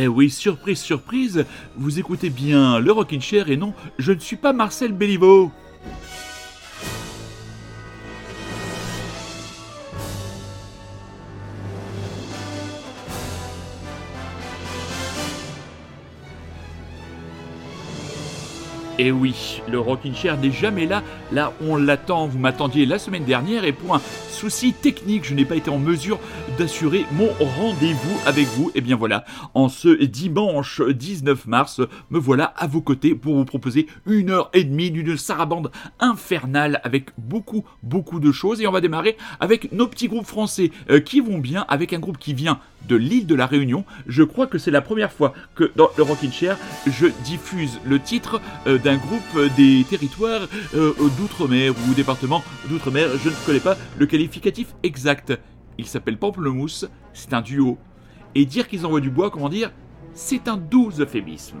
Eh oui, surprise, surprise, vous écoutez bien le Rockin' Chair et non, je ne suis pas Marcel Béliveau. Et oui, le Rockin' Chair n'est jamais là, là on l'attend, vous m'attendiez la semaine dernière et pour un souci technique, je n'ai pas été en mesure d'assurer mon rendez-vous avec vous. Et bien voilà, en ce dimanche 19 mars, me voilà à vos côtés pour vous proposer une heure et demie d'une sarabande infernale avec beaucoup, beaucoup de choses. Et on va démarrer avec nos petits groupes français euh, qui vont bien, avec un groupe qui vient de l'île de la Réunion. Je crois que c'est la première fois que dans le Rockin' Chair, je diffuse le titre euh, d'un groupe des territoires euh, d'outre-mer ou département d'outre-mer. Je ne connais pas le qualificatif exact. Il s'appelle Pamplemousse, c'est un duo. Et dire qu'ils envoient du bois, comment dire, c'est un doux euphémisme.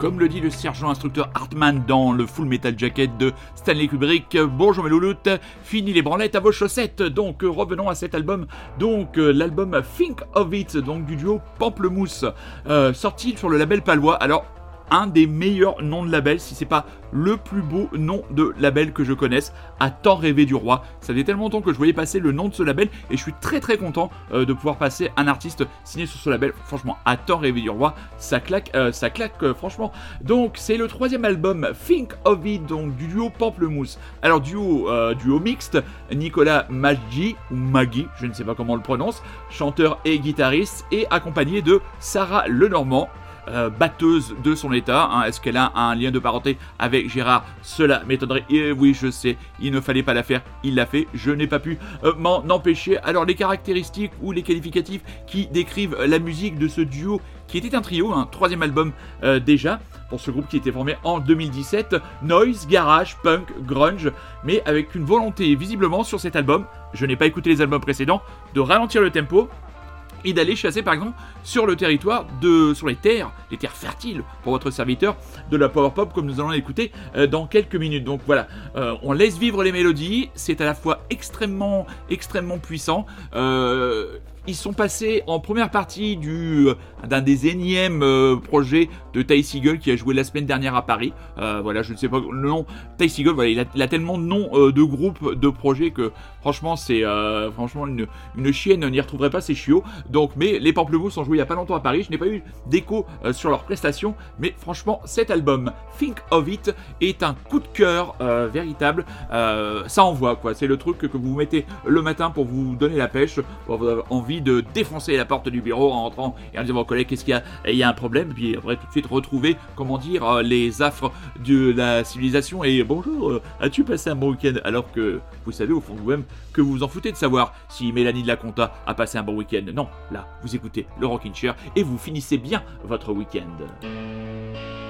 Comme le dit le sergent instructeur Hartman dans le Full Metal Jacket de Stanley Kubrick. Bonjour mes louloutes, fini les branlettes à vos chaussettes. Donc revenons à cet album, donc l'album Think of It, donc du duo Pamplemousse, sorti sur le label palois. Alors un des meilleurs noms de label, si c'est pas le plus beau nom de label que je connaisse, à tant rêver du roi. Ça fait tellement longtemps que je voyais passer le nom de ce label et je suis très très content euh, de pouvoir passer un artiste signé sur ce label. Franchement, à tant rêver du roi, ça claque, euh, ça claque euh, franchement. Donc c'est le troisième album Think of It, donc du duo Pamplemousse. Alors duo, duo mixte, Nicolas Maggi ou Maggie, je ne sais pas comment on le prononce, chanteur et guitariste, et accompagné de Sarah Lenormand, euh, batteuse de son état. Hein. Est-ce qu'elle a un lien de parenté avec Gérard? Cela m'étonnerait. Et oui, je sais, il ne fallait pas la faire. Il l'a fait. Je n'ai pas pu euh, m'en empêcher. Alors, les caractéristiques ou les qualificatifs qui décrivent la musique de ce duo qui était un trio, un troisième album euh, déjà, pour ce groupe qui était formé en 2017, noise, garage, punk, grunge, mais avec une volonté visiblement sur cet album, je n'ai pas écouté les albums précédents, de ralentir le tempo et d'aller chasser par exemple sur le territoire de sur les terres, les terres fertiles pour votre serviteur de la power pop comme nous allons l'écouter euh, dans quelques minutes. Donc voilà, euh, on laisse vivre les mélodies, c'est à la fois extrêmement extrêmement puissant. Euh, ils sont passés en première partie du d'un des énièmes euh, projets de Ty Seagull qui a joué la semaine dernière à Paris. Euh, voilà, je ne sais pas le nom. Ty voilà, il a, tellement de noms de groupes, de projets que franchement c'est franchement une, une chienne n'y retrouverait pas, c'est chiot. Donc, mais les Pamplemousses ont joué il y a pas longtemps à Paris. Je n'ai pas eu d'écho sur leurs prestations, mais franchement cet album Think of It est un coup de cœur véritable. ça envoie quoi. C'est le truc que, vous mettez le matin pour vous donner la pêche, pour avoir envie de défoncer la porte du bureau en entrant et en disant collègues qu'est-ce qu'il y a Il y a un problème, puis après tout de suite retrouver, comment dire, euh, les affres de la civilisation et bonjour, euh, as-tu passé un bon week-end Alors que vous savez au fond de vous-même que vous vous en foutez de savoir si Mélanie de la Conta a passé un bon week-end. Non, là, vous écoutez le Rockin' Chair et vous finissez bien votre week-end.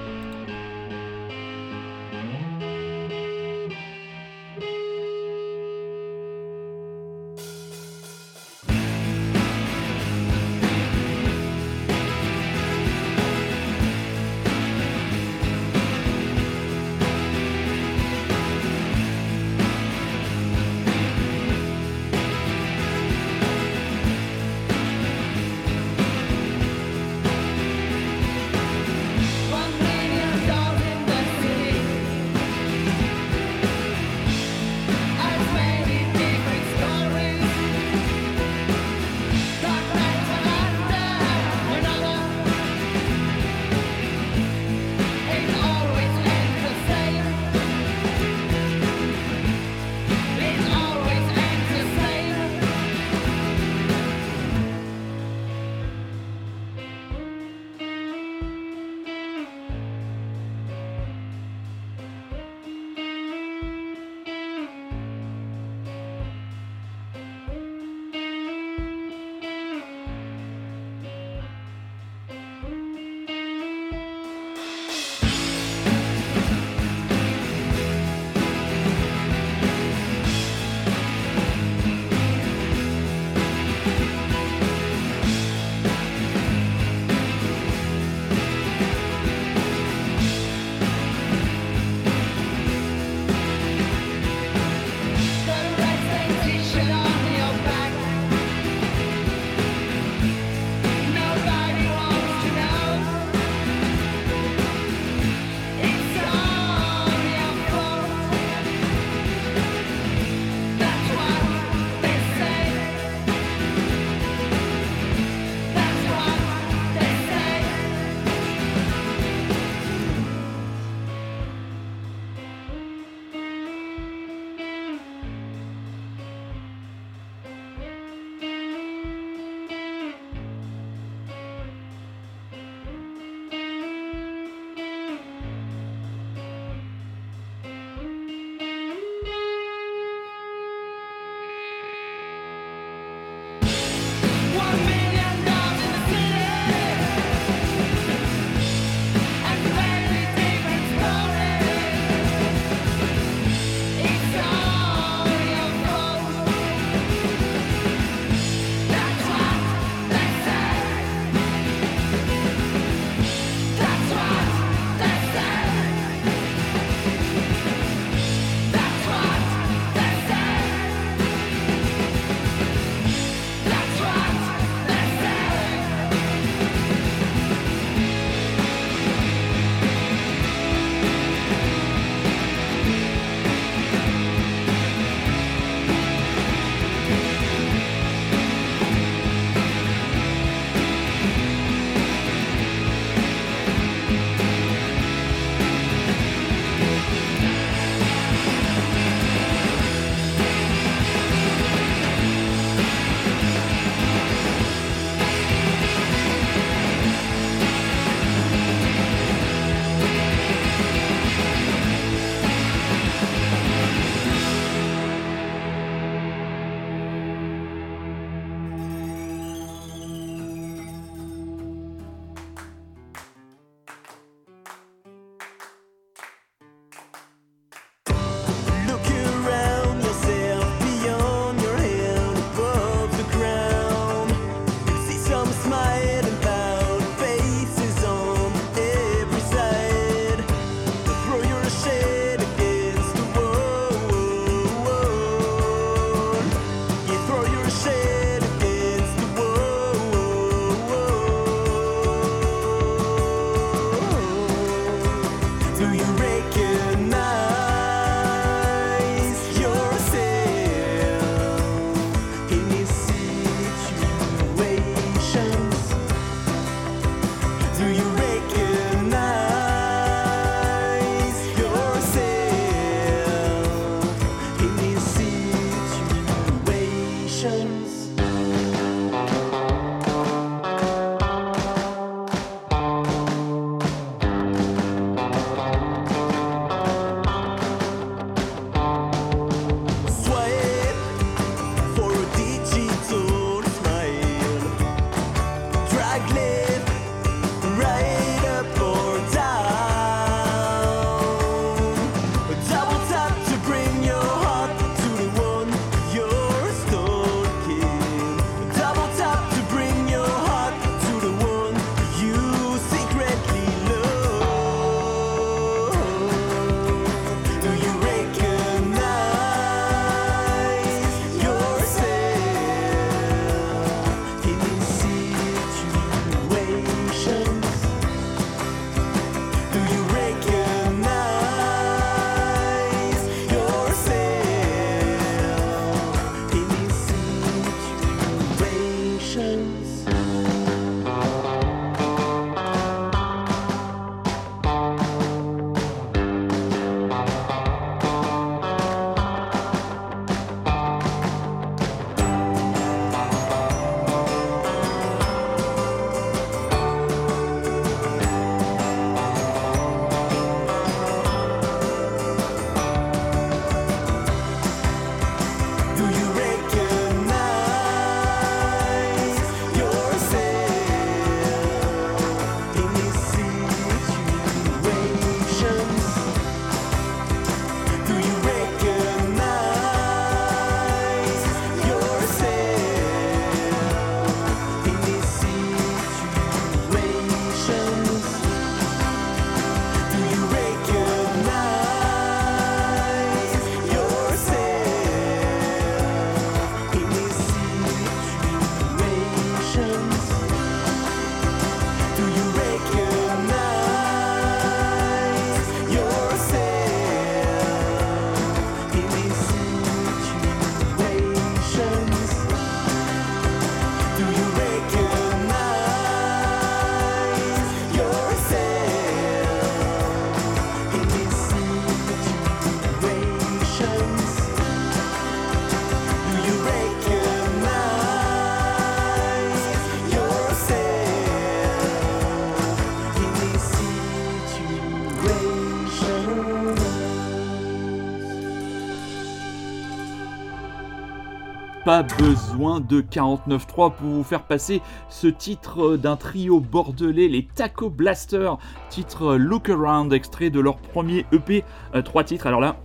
Pas besoin de 49.3 pour vous faire passer ce titre d'un trio bordelais, les Taco Blaster, titre Look Around, extrait de leur premier EP, euh, trois titres. Alors là,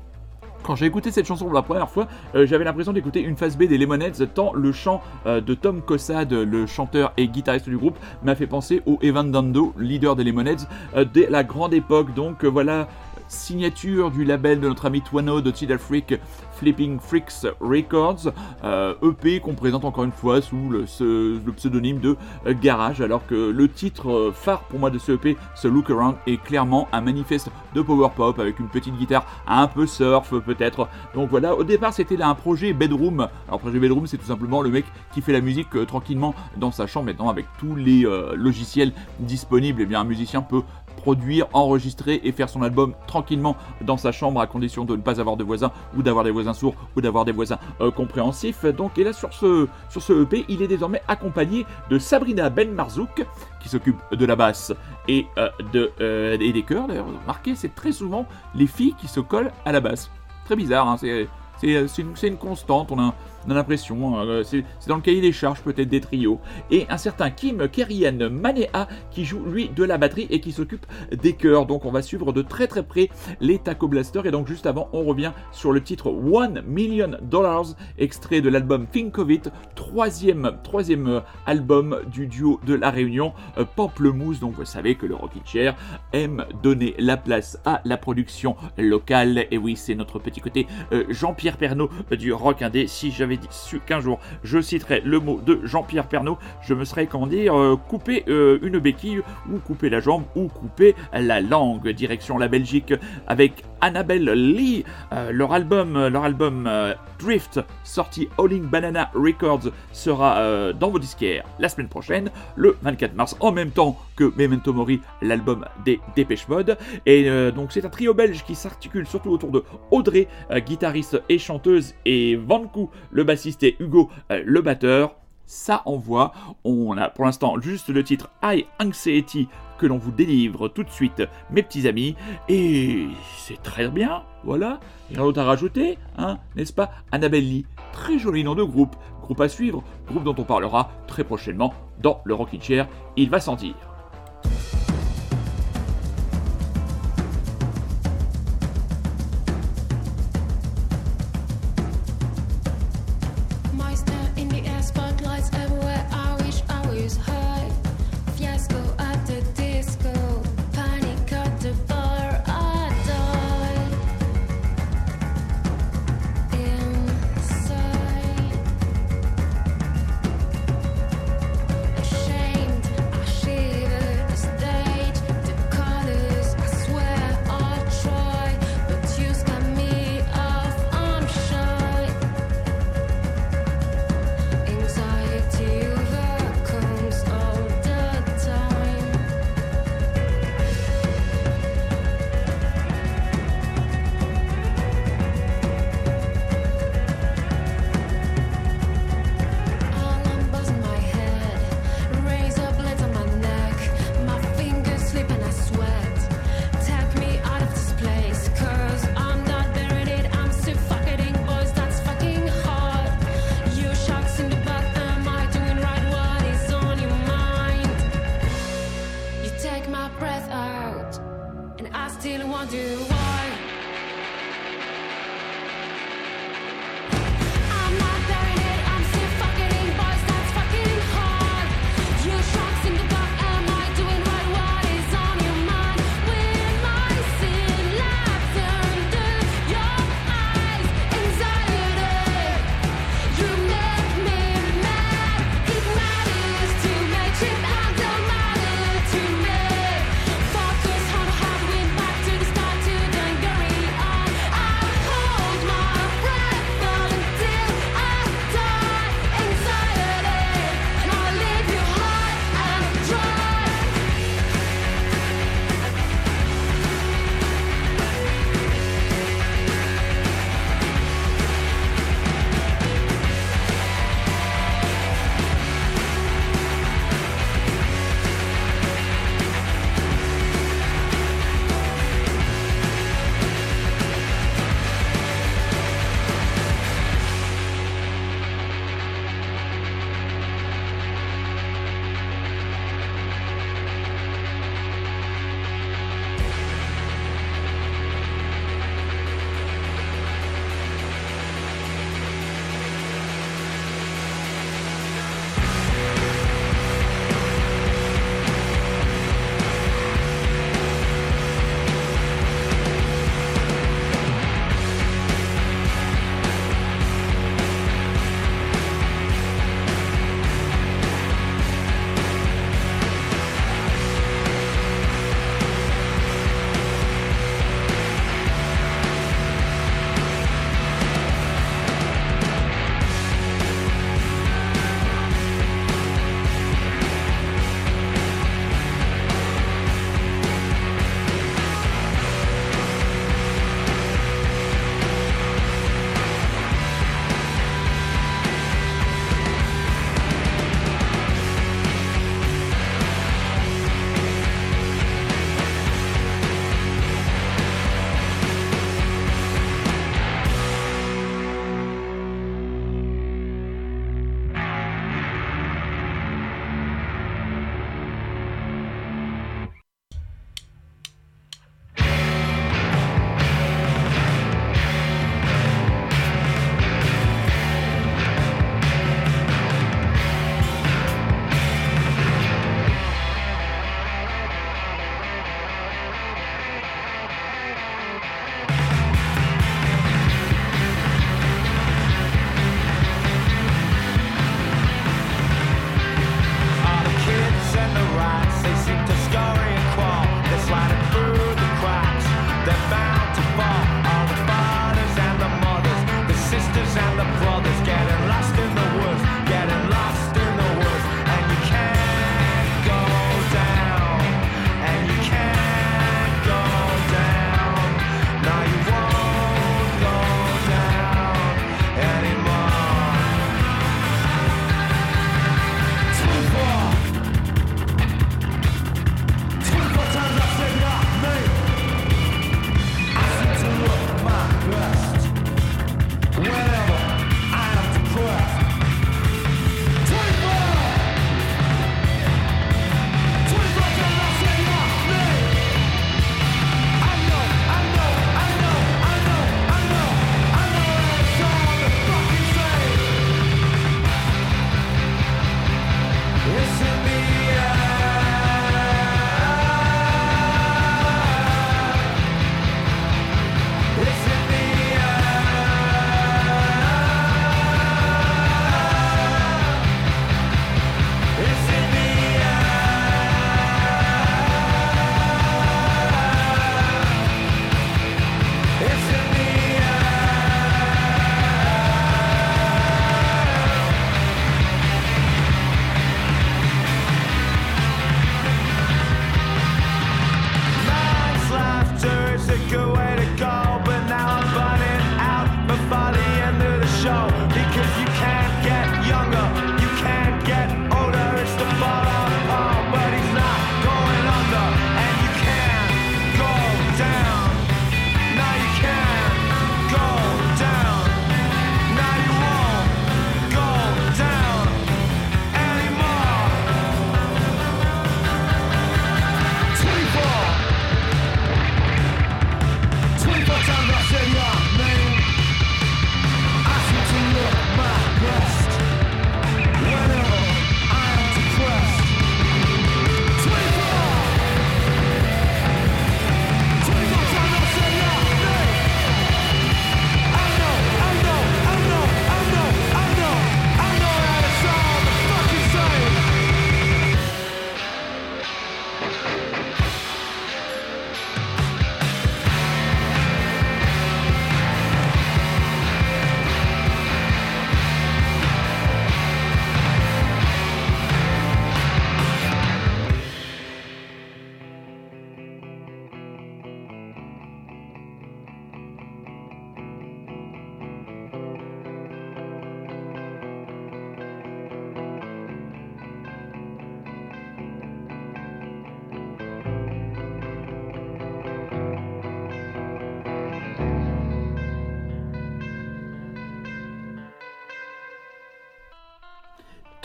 quand j'ai écouté cette chanson pour la première fois, euh, j'avais l'impression d'écouter une phase B des Lemonheads, tant le chant euh, de Tom Cossad, le chanteur et guitariste du groupe, m'a fait penser au Evan Dando, leader des Lemonheads, dès la grande époque. Donc voilà, signature du label de notre ami Twano de Tidal Freak, Flipping Freaks Records, EP euh, qu'on présente encore une fois sous le, pseudonyme de euh, Garage, alors que le titre euh, phare pour moi de ce EP, ce Look Around, est clairement un manifeste de power pop avec une petite guitare un peu surf peut-être. Donc voilà, au départ c'était un projet Bedroom. Alors projet Bedroom c'est tout simplement le mec qui fait la musique tranquillement dans sa chambre maintenant avec tous les logiciels disponibles. Eh bien un musicien peut produire, enregistrer et faire son album tranquillement dans sa chambre à condition de ne pas avoir de voisins ou d'avoir des voisins sourds ou d'avoir des voisins euh, compréhensifs. Donc et là sur ce, sur ce EP, il est désormais accompagné de Sabrina Ben Marzouk qui s'occupe de la basse et, euh, de, euh, des chœurs. D'ailleurs, remarquez, c'est très souvent les filles qui se collent à la basse. Très bizarre, hein, c'est une, une, constante. On a on a l'impression. Hein, c'est dans le cahier des charges peut-être des trios. Et un certain Kim Kerian Manea qui joue lui de la batterie et qui s'occupe des chœurs. Donc on va suivre de très très près les Taco Blaster. Et donc juste avant, on revient sur le titre One Million Dollars, extrait de l'album Think of It, troisième, troisième album du duo de la Réunion, euh, Pamplemousse. Donc vous savez que le Rocky Chair aime donner la place à la production locale. Et oui, c'est notre petit côté euh, Jean-Pierre Pernaud du Rock Indé. Si j'avais dit qu'un jour je citerai le mot de Jean-Pierre Pernaud, je me serais, comment dire, euh, coupé euh, une béquille, ou couper la jambe, ou couper la langue. Direction la Belgique avec Annabelle Lee. Euh, leur album, leur album Drift, sorti Howling Banana Records, sera dans vos disquaires la semaine prochaine, le 24 mars, en même temps que Memento Mori, l'album des Dépêche Mode. Et donc c'est un trio belge qui s'articule surtout autour de Audrey, guitariste et chanteuse, et Vanku, le bassiste et Hugo, euh, le batteur. Ça envoie. On a pour l'instant juste le titre High Anxiety que l'on vous délivre tout de suite, mes petits amis. Et c'est très bien, voilà. Rien d'autre à rajouter, hein, n'est-ce pas? Annabelle Lee, très joli nom de groupe. Groupe à suivre, groupe dont on parlera très prochainement dans le Rockin' Chair. Il va sentir.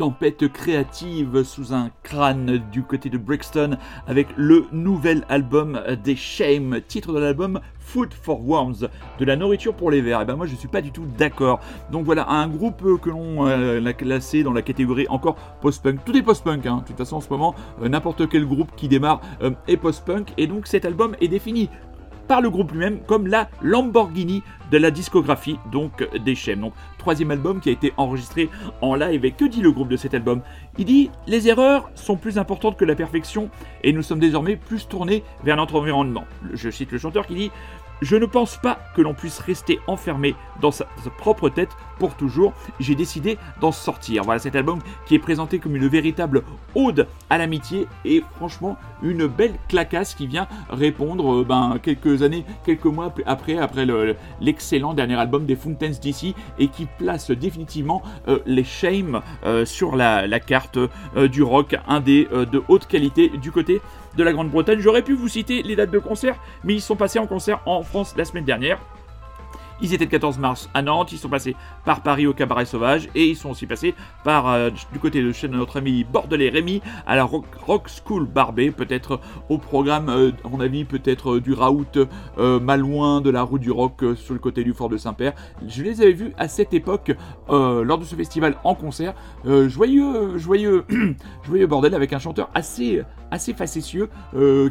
Tempête créative sous un crâne du côté de Brixton avec le nouvel album des Shame, titre de l'album Food for Worms, de la nourriture pour les vers. Et eh ben moi je suis pas du tout d'accord. Donc voilà, un groupe que l'on euh, a classé dans la catégorie encore post-punk. Tout est post-punk, hein. de toute façon en ce moment, euh, n'importe quel groupe qui démarre euh, est post-punk. Et donc cet album est défini par le groupe lui-même comme la Lamborghini de la discographie donc des chaînes. Donc troisième album qui a été enregistré en live. Et que dit le groupe de cet album? Il dit les erreurs sont plus importantes que la perfection et nous sommes désormais plus tournés vers notre environnement. Je cite le chanteur qui dit je ne pense pas que l'on puisse rester enfermé dans sa, propre tête pour toujours. J'ai décidé d'en sortir. Voilà cet album qui est présenté comme une véritable ode à l'amitié et franchement une belle clacasse qui vient répondre euh, ben, quelques années, quelques mois après, après l'excellent dernier album des Fountains DC et qui place définitivement euh, les Shame euh, sur la, carte du rock indé de haute qualité du côté de la Grande-Bretagne. J'aurais pu vous citer les dates de concert, mais ils sont passés en concert en France la semaine dernière. Ils étaient le 14 mars à Nantes, ils sont passés par Paris au Cabaret Sauvage et ils sont aussi passés par euh, du côté de chez notre ami Bordelais Rémi à la Rock, School Barbet, peut-être au programme, euh, à mon avis, peut-être euh, du Raout, mal loin de la route du rock sur le côté du fort de Saint-Père. Je les avais vus à cette époque lors de ce festival en concert. joyeux, joyeux, joyeux bordel avec un chanteur assez, assez facétieux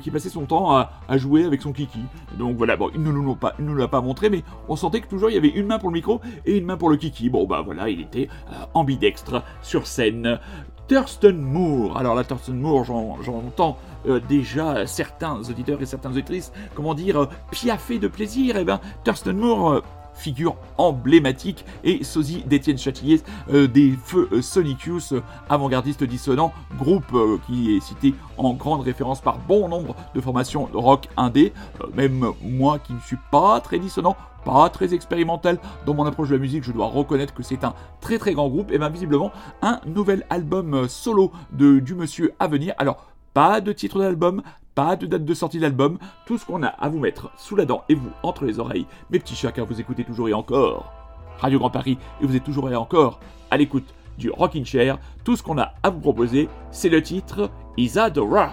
qui passait son temps à, jouer avec son kiki. Donc voilà, bon, il ne nous l'a pas, pas montré, mais on sentait toujours il y avait une main pour le micro et une main pour le kiki. Bon bah voilà, il était euh, ambidextre sur scène. Thurston Moore. Alors là, Thurston Moore, j'entends euh, déjà certains auditeurs et certaines auditrices, comment dire, euh, piaffer de plaisir. Et eh ben, Thurston Moore, figure emblématique, et sosie d'Étienne Châtillier euh, des Feux euh, Sonic Youth, euh, avant-gardiste dissonant, groupe qui est cité en grande référence par bon nombre de formations rock indé, même moi qui ne suis pas très dissonant, pas très expérimental dans mon approche de la musique, je dois reconnaître que c'est un très très grand groupe, et bien visiblement un nouvel album solo de, du monsieur à venir. Alors, pas de titre d'album, pas de date de sortie d'album, tout ce qu'on a à vous mettre sous la dent et vous entre les oreilles, mes petits chats, car vous écoutez toujours et encore Radio Grand Paris et vous êtes toujours et encore à l'écoute du Rockin' Chair. Tout ce qu'on a à vous proposer, c'est le titre Isadora.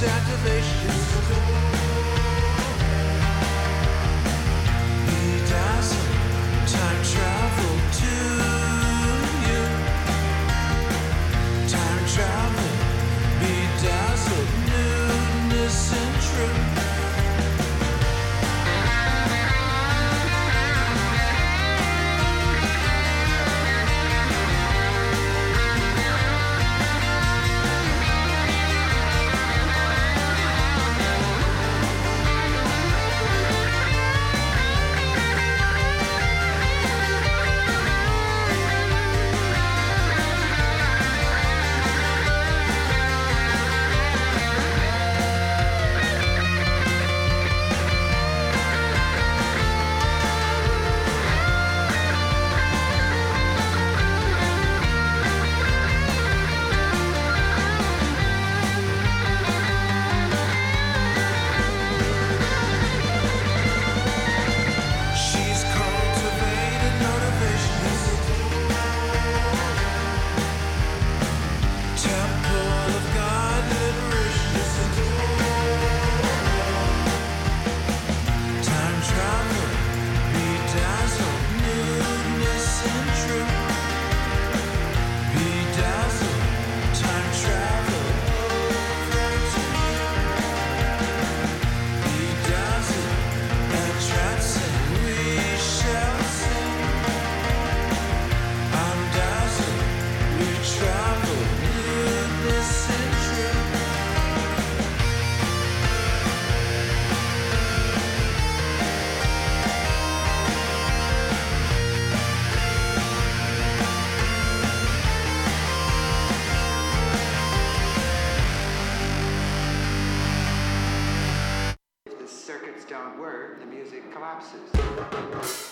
salvation boxes.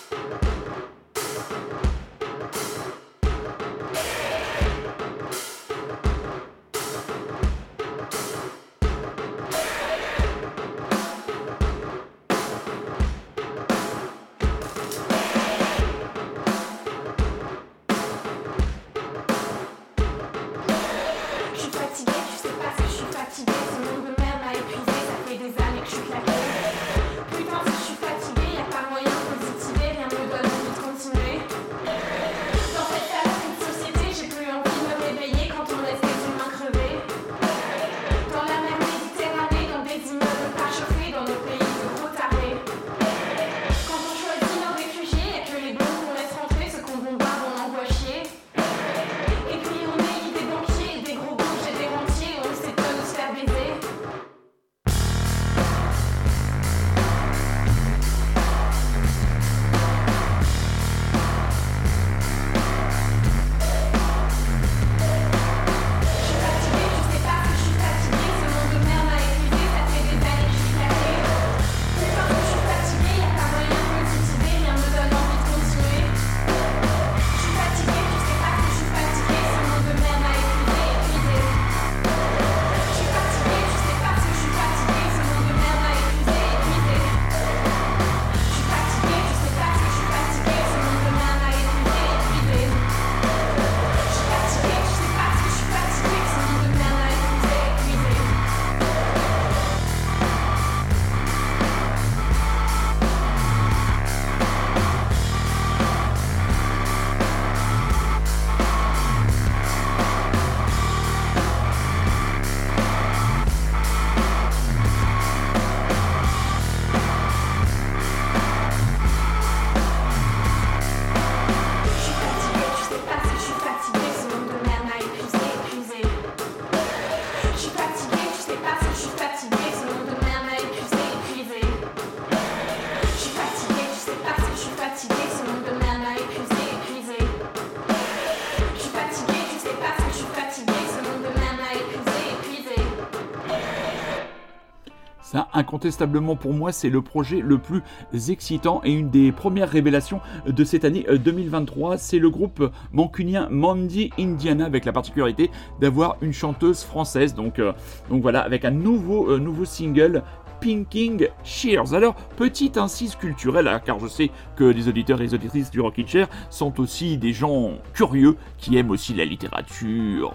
Incontestablement pour moi, c'est le projet le plus excitant et une des premières révélations de cette année 2023. Euh, c'est le groupe mancunien Mandy Indiana avec la particularité d'avoir une chanteuse française. Donc, euh, voilà, avec un nouveau, euh, nouveau single Pinking Cheers. Alors, petite incise culturelle, hein, car je sais que les auditeurs et les auditrices du Rocket Chair sont aussi des gens curieux qui aiment aussi la littérature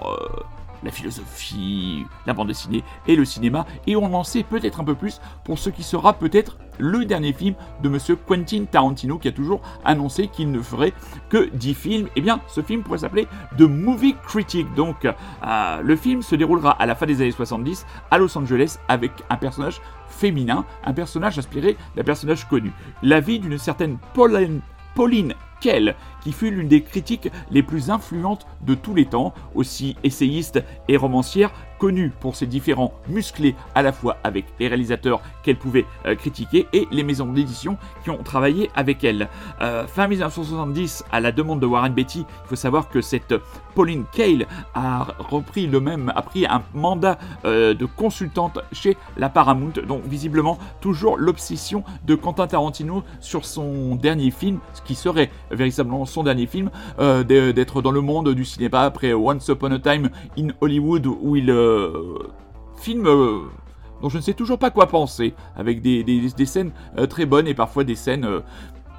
la philosophie, la bande dessinée et le cinéma, et on en sait peut-être un peu plus pour ce qui sera peut-être le dernier film de monsieur Quentin Tarantino qui a toujours annoncé qu'il ne ferait que 10 films. Eh bien, ce film pourrait s'appeler The Movie Critic. Donc, euh, le film se déroulera à la fin des années 70 à Los Angeles avec un personnage féminin, un personnage inspiré d'un personnage connu. La vie d'une certaine Pauline, Pauline qui fut l'une des critiques les plus influentes de tous les temps, aussi essayiste et romancière, connue pour ses différents musclés à la fois avec les réalisateurs qu'elle pouvait euh, critiquer et les maisons d'édition qui ont travaillé avec elle. Euh, fin 1970, à la demande de Warren Beatty, il faut savoir que cette Pauline Kael a repris le même, a pris un mandat euh, de consultante chez la Paramount, donc visiblement toujours l'obsession de Quentin Tarantino sur son dernier film, ce qui serait véritablement son dernier film, d'être dans le monde du cinéma après Once Upon a Time in Hollywood où il euh, filme euh, dont je ne sais toujours pas quoi penser, avec des, des scènes très bonnes et parfois des scènes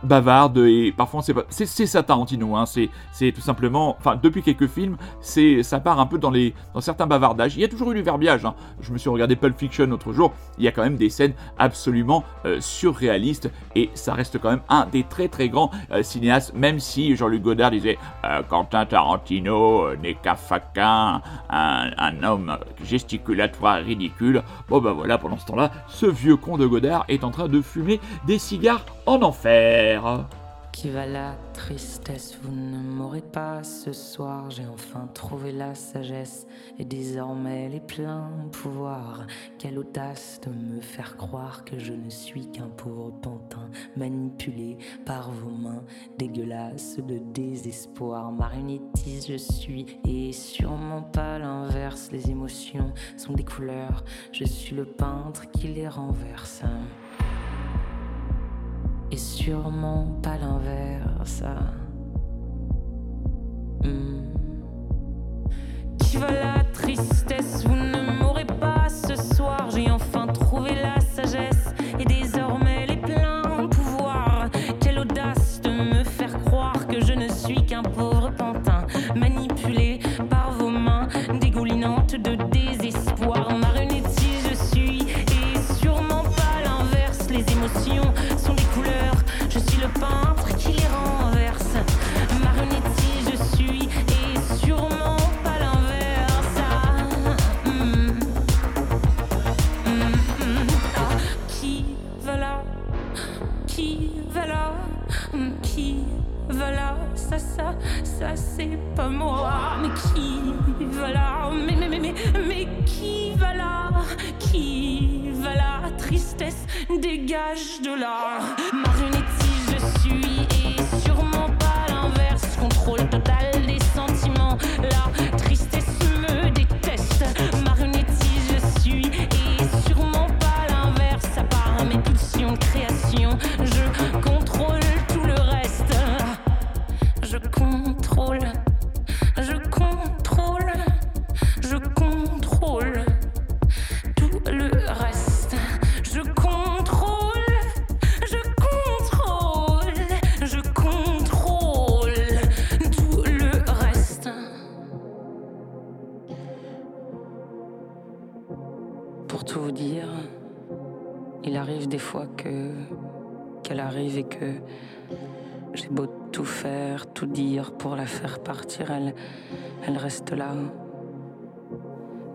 bavarde et parfois c'est pas c'est ça Tarantino hein, c'est tout simplement enfin depuis quelques films c'est ça part un peu dans les dans certains bavardages. Il y a toujours eu du verbiage hein. je me suis regardé Pulp Fiction l'autre jour. Il y a quand même des scènes absolument euh, surréalistes et ça reste quand même un des très très grands euh, cinéastes même si Jean-Luc Godard disait euh, Quentin Tarantino n'est qu'un faquin un, un homme gesticulatoire ridicule. Bon ben voilà pendant ce temps-là ce vieux con de Godard est en train de fumer des cigares en enfer. Qui va la tristesse, vous ne m'aurez pas ce soir. J'ai enfin trouvé la sagesse et désormais les pleins pouvoirs. Quelle audace de me faire croire que je ne suis qu'un pauvre pantin manipulé par vos mains dégueulasses de désespoir. Marionnettiste je suis et sûrement pas l'inverse. Les émotions sont des couleurs, je suis le peintre qui les renverse. Sûrement pas l'inverse. Hmm. Qui va la tristesse? Vous ne m'aurez pas ce soir. J'ai enfin trouvé la sagesse et désormais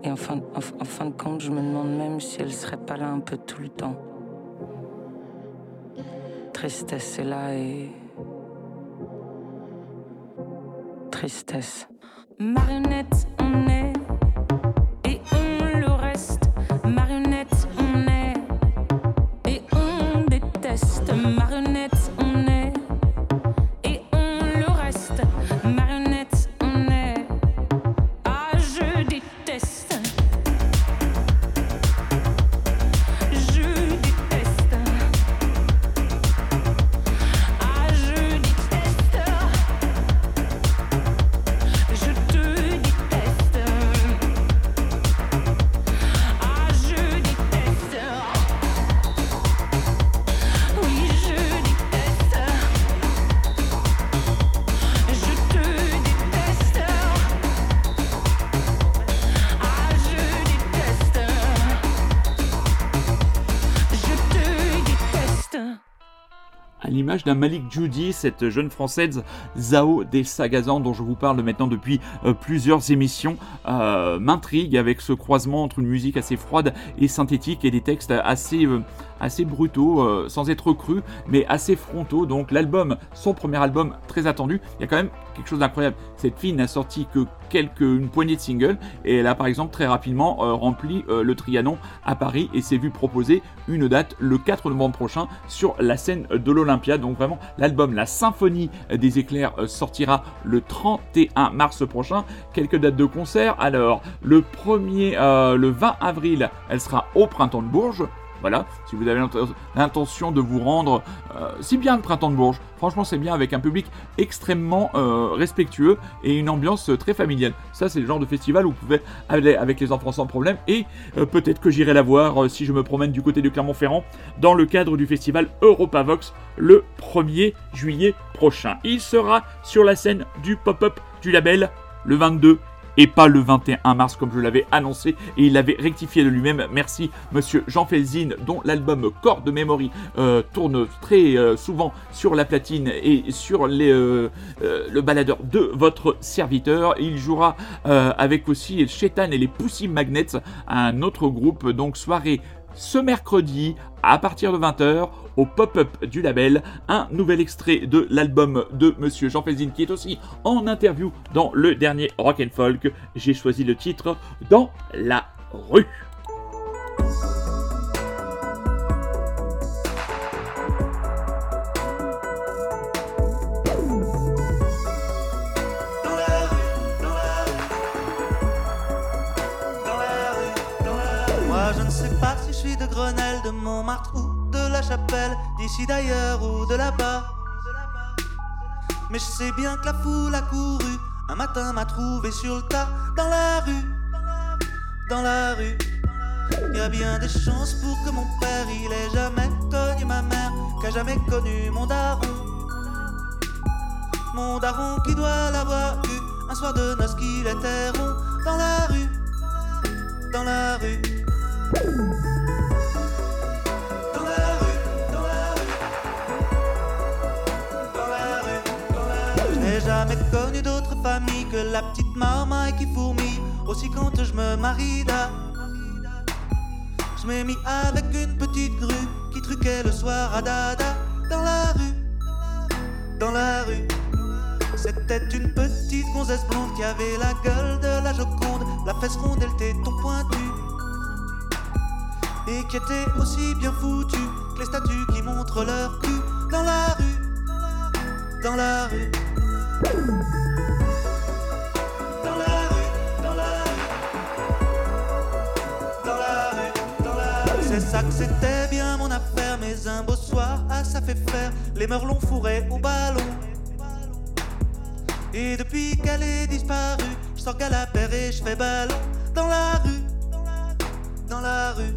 Et en fin, en fin de compte, je me demande même si elle serait pas là un peu tout le temps. Tristesse est là et. Tristesse. Marionnette, on est. d'un Malik Judy, cette jeune française Zao des Sagazans dont je vous parle maintenant depuis euh, plusieurs émissions, euh, m'intrigue avec ce croisement entre une musique assez froide et synthétique et des textes assez, euh, assez brutaux, euh, sans être crus, mais assez frontaux. Donc l'album, son premier album très attendu, il y a quand même quelque chose d'incroyable. Cette fille n'a sorti que quelques, une poignée de singles et elle a par exemple très rapidement euh, rempli euh, le Trianon à Paris et s'est vu proposer une date le 4 novembre prochain sur la scène de l'Olympia. Donc vraiment l'album La Symphonie des éclairs sortira le 31 mars prochain. Quelques dates de concert. Alors le 1er, euh, le 20 avril, elle sera au Printemps de Bourges. Voilà, si vous avez l'inten- l'intention de vous rendre, euh, si bien le printemps de Bourges, franchement c'est bien avec un public extrêmement euh, respectueux et une ambiance euh, très familiale. Ça c'est le genre de festival où vous pouvez aller avec les enfants sans problème et peut-être que j'irai la voir si je me promène du côté de Clermont-Ferrand dans le cadre du festival Europavox le 1er juillet prochain. Il sera sur la scène du pop-up du label le 22 et pas le 21 mars comme je l'avais annoncé et il l'avait rectifié de lui-même. Merci monsieur Jean Felzin dont l'album Corps de Memory euh, tourne très euh, souvent sur la platine et sur euh, le baladeur de votre serviteur. Il jouera avec aussi Chetan et les Pussy Magnets, un autre groupe, donc soirée ce mercredi à partir de 20h au pop-up du label, un nouvel extrait de l'album de Monsieur Jean Felzin qui est aussi en interview dans le dernier Rock and Folk. J'ai choisi le titre Dans la rue. Moi je ne sais pas si je suis de Grenelle, de Montmartre ou de la chapelle, d'ici d'ailleurs ou de là-bas. Mais je sais bien que la foule a couru, un matin m'a trouvé sur le tas, dans la rue, dans la rue. Y a bien des chances pour que mon père il ait jamais connu ma mère, qu'a jamais connu mon daron. Mon daron qui doit l'avoir eu un soir de noces qu'il était rond dans la rue, dans la rue. N'ai jamais connu d'autre famille que la petite marmaille qui fourmille aussi quand je me marie. Je m'ai mis avec une petite grue qui truquait le soir à dada dans la rue, dans la rue. C'était une petite gonzesse blonde qui avait la gueule de la Joconde, la fesse ronde et le téton pointu. Et qui était aussi bien foutue que les statues qui montrent leur cul dans la rue, dans la rue. C'était bien mon affaire, mais un beau soir, ah ça fait faire les merlons fourrés au ballon. Et depuis qu'elle est disparue, je sors la paire et je fais ballon dans la rue, dans la rue.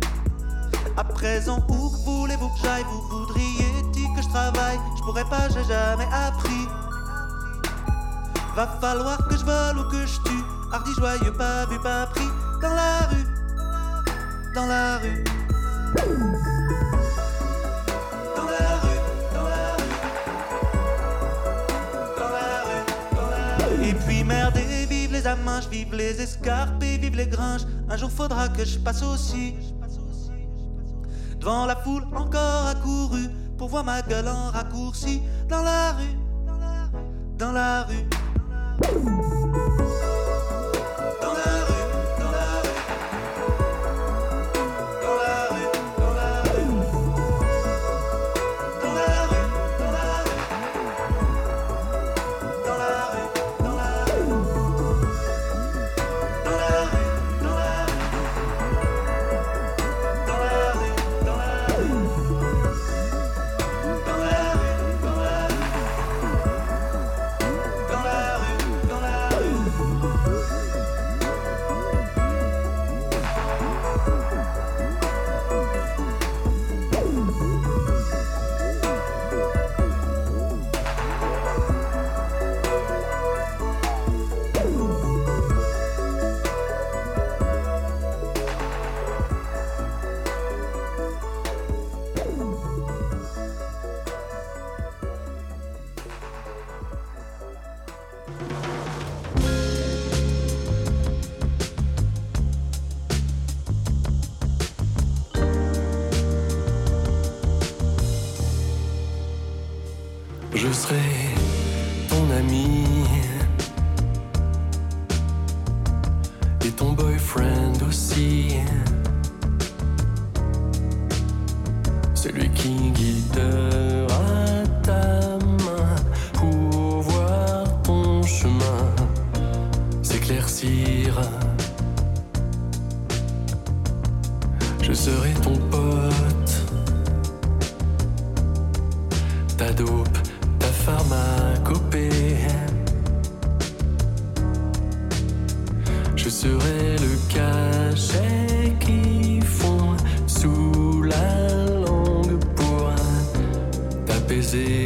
À présent, où voulez-vous que j'aille? Vous voudriez dire que je travaille? Je pourrais pas, j'ai jamais appris. Va falloir que je vole ou que je tue. Hardi joyeux, pas vu, pas pris. Dans la rue, dans la rue. Dans la rue, dans la rue. Dans la rue, dans la rue. Et puis merde, et vive les amants, vive les escarpes et vive les gringes. Un jour faudra que je passe aussi. Devant la foule encore accourue pour voir ma gueule en raccourci dans la rue, dans la rue. Dans Bye. see.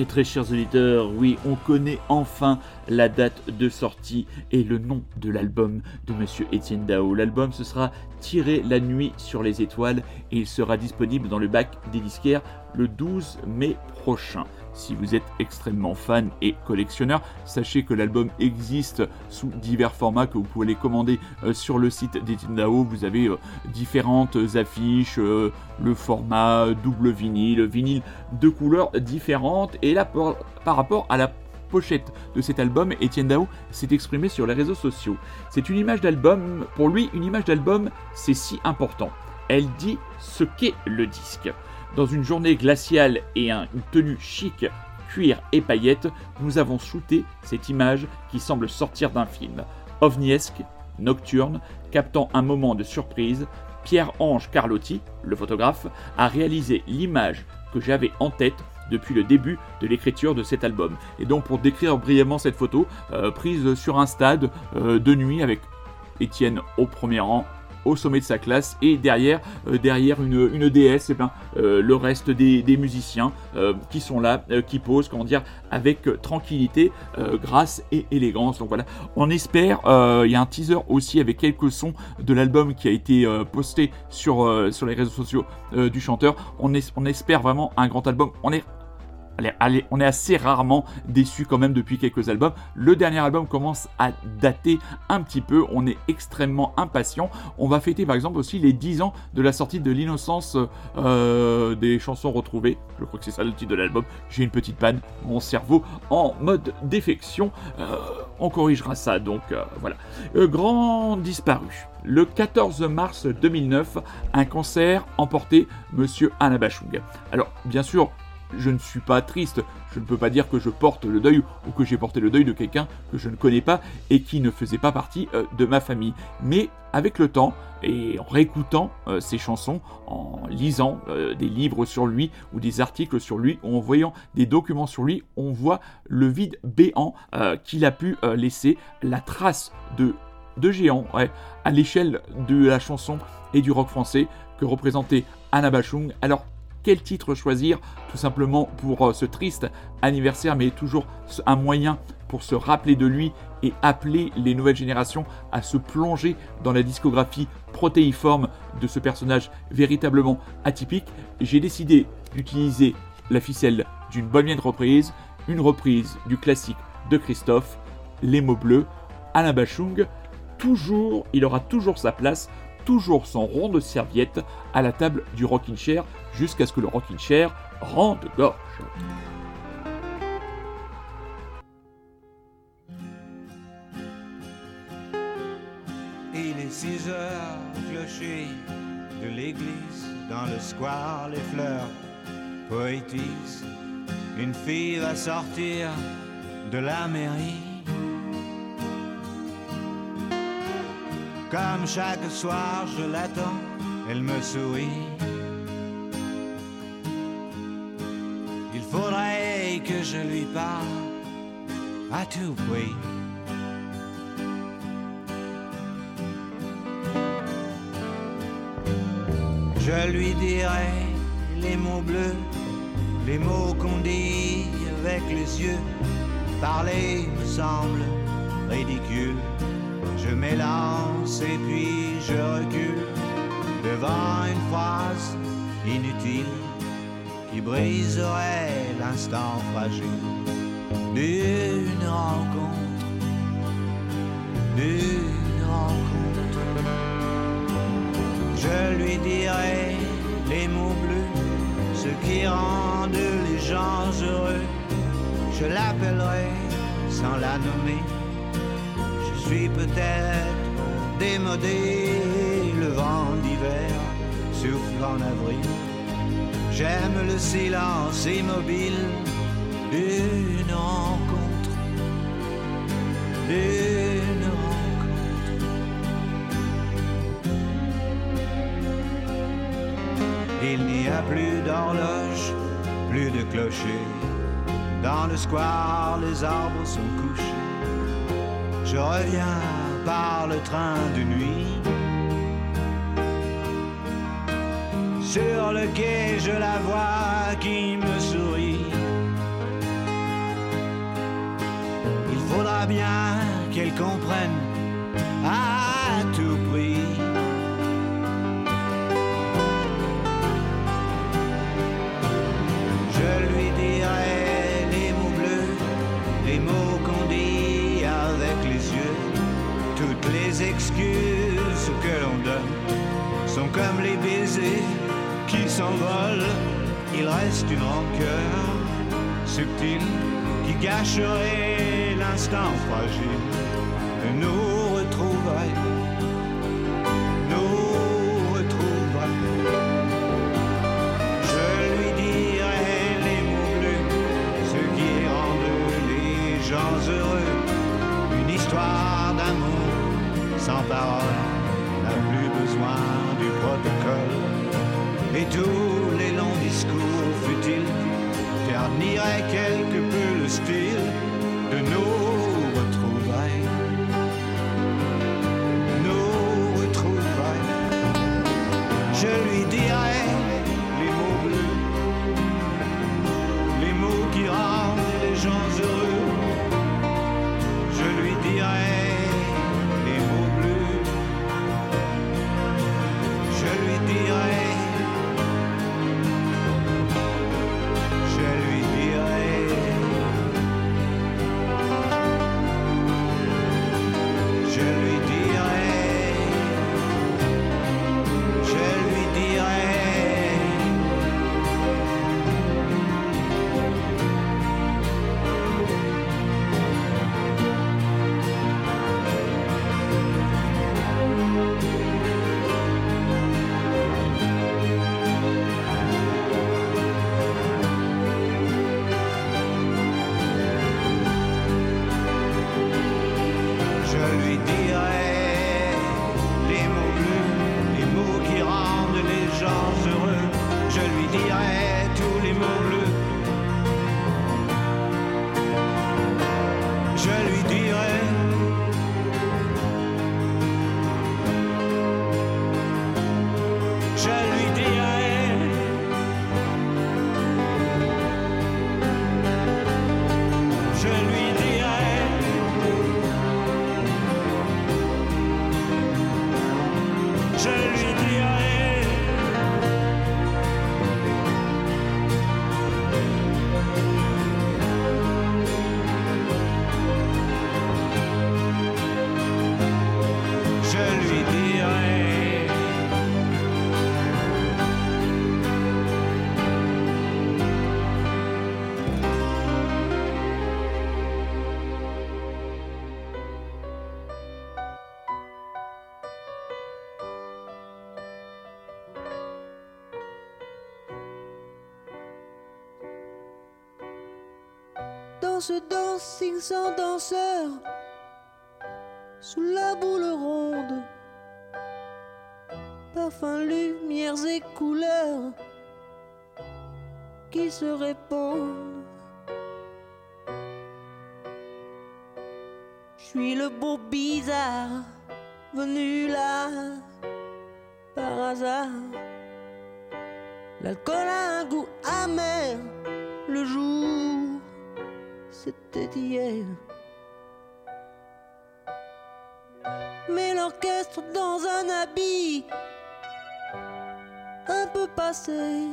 Mes très chers auditeurs, oui, on connaît enfin la date de sortie et le nom de l'album de Monsieur Étienne Dao. L'album ce sera Tirer la nuit sur les étoiles et il sera disponible dans le bac des disquaires le 12 mai prochain. Si vous êtes extrêmement fan et collectionneur, sachez que l'album existe sous divers formats que vous pouvez les commander euh, sur le site d'Etienne Dao. Vous avez euh, différentes affiches, euh, le format double vinyle, vinyle de couleurs différentes. Et là, par rapport à la pochette de cet album, Etienne Dao s'est exprimé sur les réseaux sociaux. C'est une image d'album, pour lui, une image d'album, c'est si important. Elle dit ce qu'est le disque. Dans une journée glaciale et un- une tenue chic, cuir et paillettes, nous avons shooté cette image qui semble sortir d'un film. ovniesque, nocturne, captant un moment de surprise, Pierre-Ange Carlotti, le photographe, a réalisé l'image que j'avais en tête depuis le début de l'écriture de cet album. Et donc pour décrire brièvement cette photo, euh, prise sur un stade euh, de nuit avec Étienne au premier rang, au sommet de sa classe, et derrière, euh, derrière une, une déesse, et ben, euh, le reste des, des musiciens euh, qui sont là, qui posent, comment dire, avec tranquillité, grâce et élégance. Donc voilà, on espère, il y a un teaser aussi avec quelques sons de l'album qui a été posté sur, sur les réseaux sociaux du chanteur. On, es- on espère vraiment un grand album. On est Allez, on est assez rarement déçu quand même depuis quelques albums. Le dernier album commence à dater un petit peu. On est extrêmement impatient. On va fêter par exemple aussi les 10 ans de la sortie de l'innocence euh, des chansons retrouvées. Je crois que c'est ça le titre de l'album. J'ai une petite panne. Mon cerveau en mode défection. Euh, on corrigera ça. Donc euh, voilà. Grand disparu. Le 14 mars 2009, un concert emporté Monsieur Anabachung. Alors, bien sûr, je ne suis pas triste, je ne peux pas dire que je porte le deuil ou que j'ai porté le deuil de quelqu'un que je ne connais pas et qui ne faisait pas partie euh, de ma famille. Mais avec le temps et en réécoutant euh, ses chansons, en lisant euh, des livres sur lui ou des articles sur lui, ou en voyant des documents sur lui, on voit le vide béant qu'il a pu laisser, la trace de de ouais, à l'échelle de la chanson et du rock français que représentait Anna Bachung. Alors, quel titre choisir Tout simplement pour euh, ce triste anniversaire, mais toujours un moyen pour se rappeler de lui et appeler les nouvelles générations à se plonger dans la discographie protéiforme de ce personnage véritablement atypique. J'ai décidé d'utiliser la ficelle d'une bonne vieille reprise, une reprise du classique de Christophe, Les mots bleus, Alain Bachung, toujours, il aura toujours sa place, toujours son rond de serviette à la table du rocking chair jusqu'à ce que le rocking chair rende gorge. Il est 6 heures, clocher de l'église, dans le square, les fleurs poétisent. Une fille va sortir de la mairie Comme chaque soir, je l'attends, elle me sourit. Il faudrait que je lui parle à tout prix. Je lui dirai les mots bleus, les mots qu'on dit avec les yeux. Parler me semble ridicule. Je m'élance et puis je recule devant une phrase inutile qui briserait l'instant fragile d'une rencontre, d'une rencontre. Je lui dirai les mots bleus, ce qui rendent les gens heureux. Je l'appellerai sans la nommer. Suis peut-être démodé, le vent d'hiver souffle en avril. J'aime le silence immobile d'une rencontre, d'une rencontre. Il n'y a plus d'horloge, plus de clocher. Dans le square, les arbres sont couchés. Je reviens par le train de nuit. Sur le quai, je la vois qui me sourit. Il faudra bien qu'elle comprenne les excuses que l'on donne sont comme les baisers qui s'envolent. Il reste une rancœur subtile qui gâcherait l'instant fragile de nous retrouver. Parole n'a plus besoin du protocole. Et tous les longs discours futiles terniraient quelque peu le style de nos ce sans danseur, sous la boule ronde, parfums, lumières et couleurs qui se répondent. Je suis le beau bizarre venu là par hasard. L'alcool a un goût amer le jour, Mais l'orchestre dans un habit un peu passé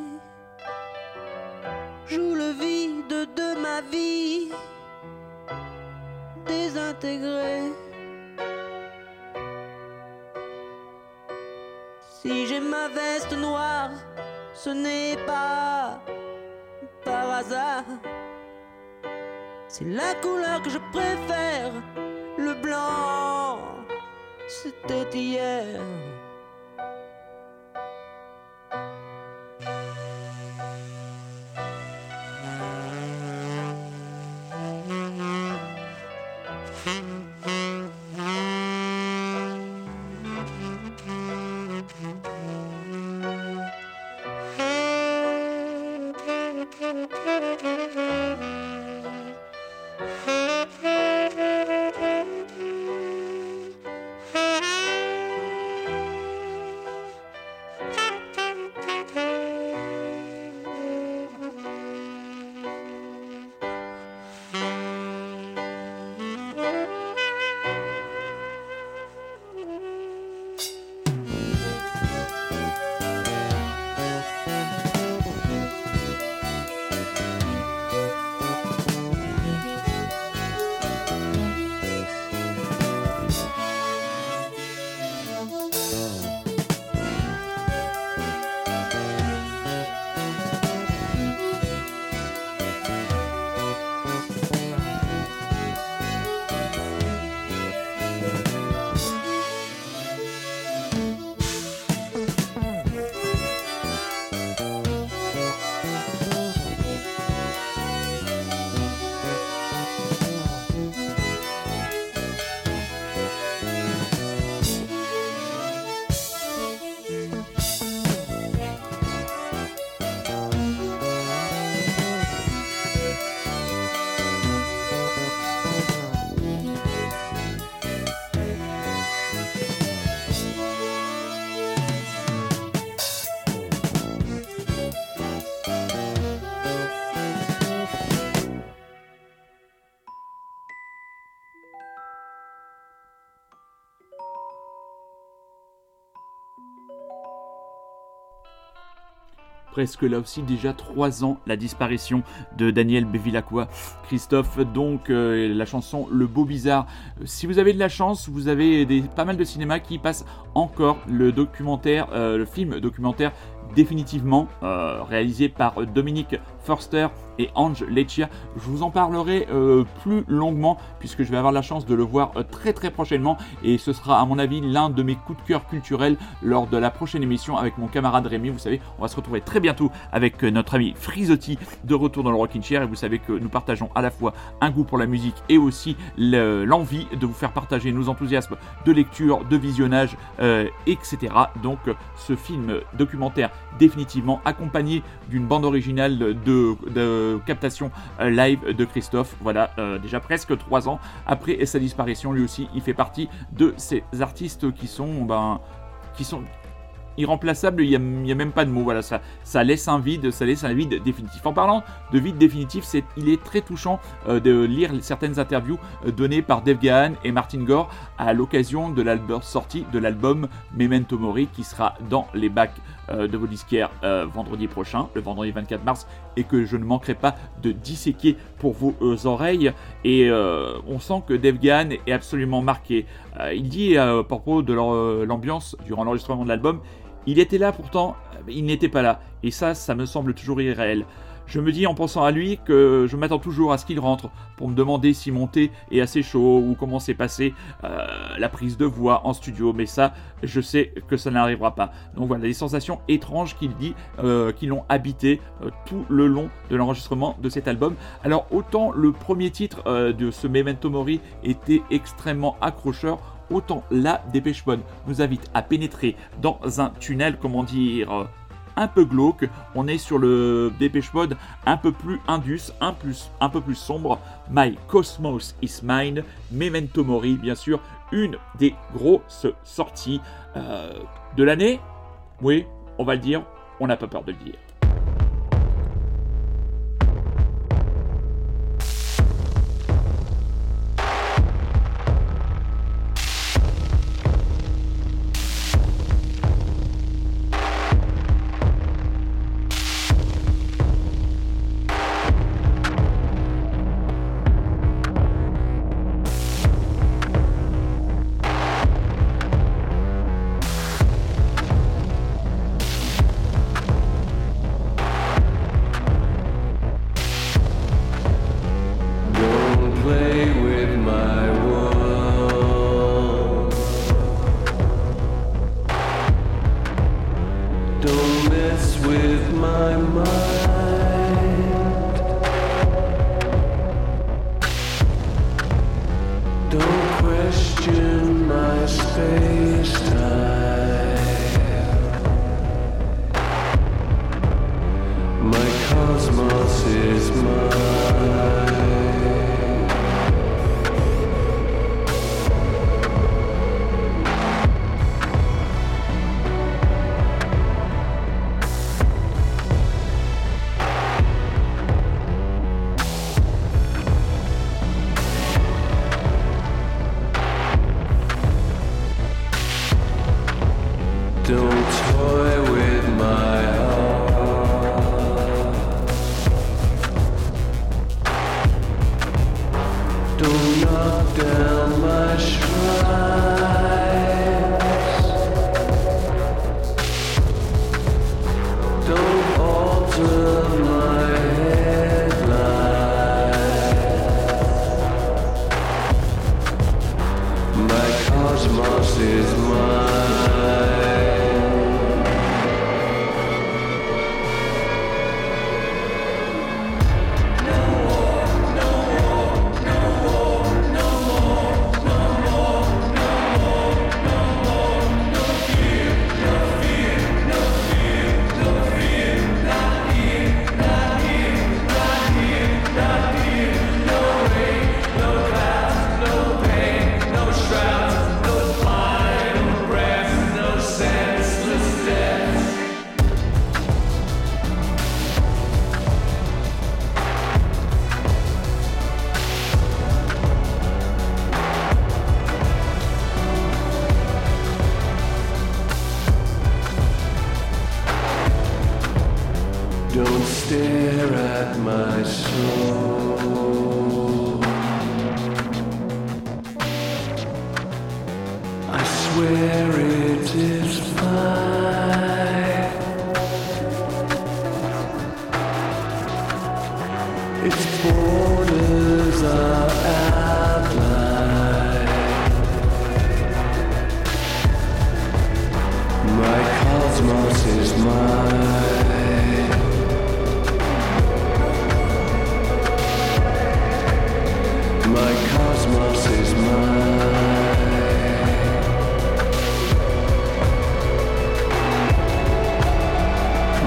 joue le vide de ma vie désintégré. Si j'ai ma veste noire, ce n'est pas par hasard. C'est la couleur que je préfère, le blanc. C'était hier. Presque là aussi déjà trois ans la disparition de Daniel Bevilacqua. Christophe, donc euh, la chanson Le Beau Bizarre. Si vous avez de la chance, vous avez des, pas mal de cinéma qui passe encore le documentaire, euh, le film documentaire définitivement euh, réalisé par Dominique Forster et Ange Leccia. Je vous en parlerai euh, plus longuement puisque je vais avoir la chance de le voir euh, très très prochainement et ce sera à mon avis l'un de mes coups de cœur culturels lors de la prochaine émission avec mon camarade Rémi. Vous savez, on va se retrouver très bientôt avec notre ami Frisotti de retour dans le Rockin' Chair et vous savez que nous partageons à la fois un goût pour la musique et aussi l'envie de vous faire partager nos enthousiasmes de lecture, de visionnage, etc. Donc ce film documentaire définitivement accompagné d'une bande originale de, captation euh, live de Christophe. Voilà, euh, déjà presque trois ans après sa disparition, lui aussi, il fait partie de ces artistes qui sont, ben, qui sont irremplaçable, il n'y a, même pas de mots. Voilà, ça, laisse un vide, ça laisse un vide définitif. En parlant de vide définitif, il est très touchant euh, de lire certaines interviews euh, données par Dave Gahan et Martin Gore à l'occasion de l'album sortie de l'album Memento Mori qui sera dans les bacs euh, de vos disquaires vendredi prochain, le vendredi 24 mars, et que je ne manquerai pas de disséquer pour vos oreilles. Et on sent que Dave Gahan est absolument marqué. il dit à propos de l'ambiance durant l'enregistrement de l'album, il était là pourtant, il n'était pas là. Et ça, ça me semble toujours irréel. Je me dis en pensant à lui que je m'attends toujours à ce qu'il rentre pour me demander si mon thé est assez chaud ou comment s'est passé euh, la prise de voix en studio. Mais ça, je sais que ça n'arrivera pas. Donc voilà, les sensations étranges qu'il dit, euh, qui l'ont habité euh, tout le long de l'enregistrement de cet album. Alors autant le premier titre de ce Memento Mori était extrêmement accrocheur, autant là, Dépêche Mode nous invite à pénétrer dans un tunnel, comment dire, euh, un peu glauque. On est sur le Dépêche Mode un peu plus indus, un, plus, un peu plus sombre. My Cosmos is Mine, Memento Mori, bien sûr, une des grosses sorties euh, de l'année. Oui, on va le dire, on n'a pas peur de le dire.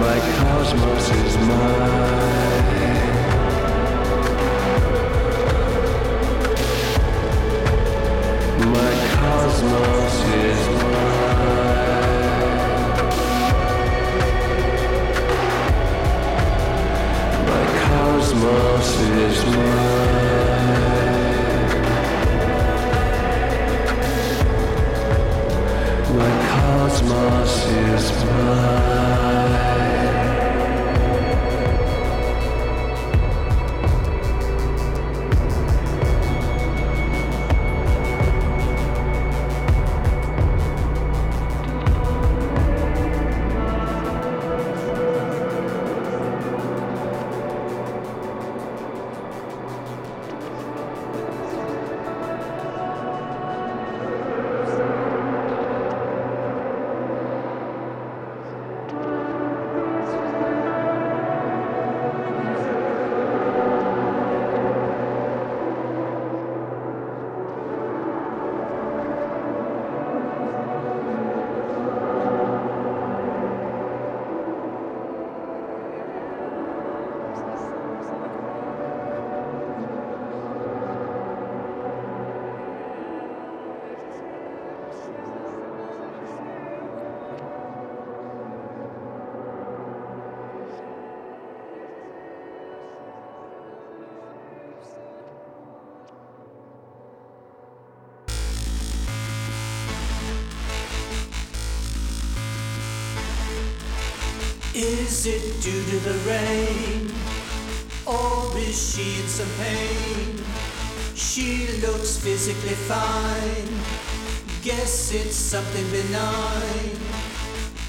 My cosmos is mine. My cosmos is my cosmos is mine. The rain? Or is she in some pain? She looks physically fine. Guess it's something benign.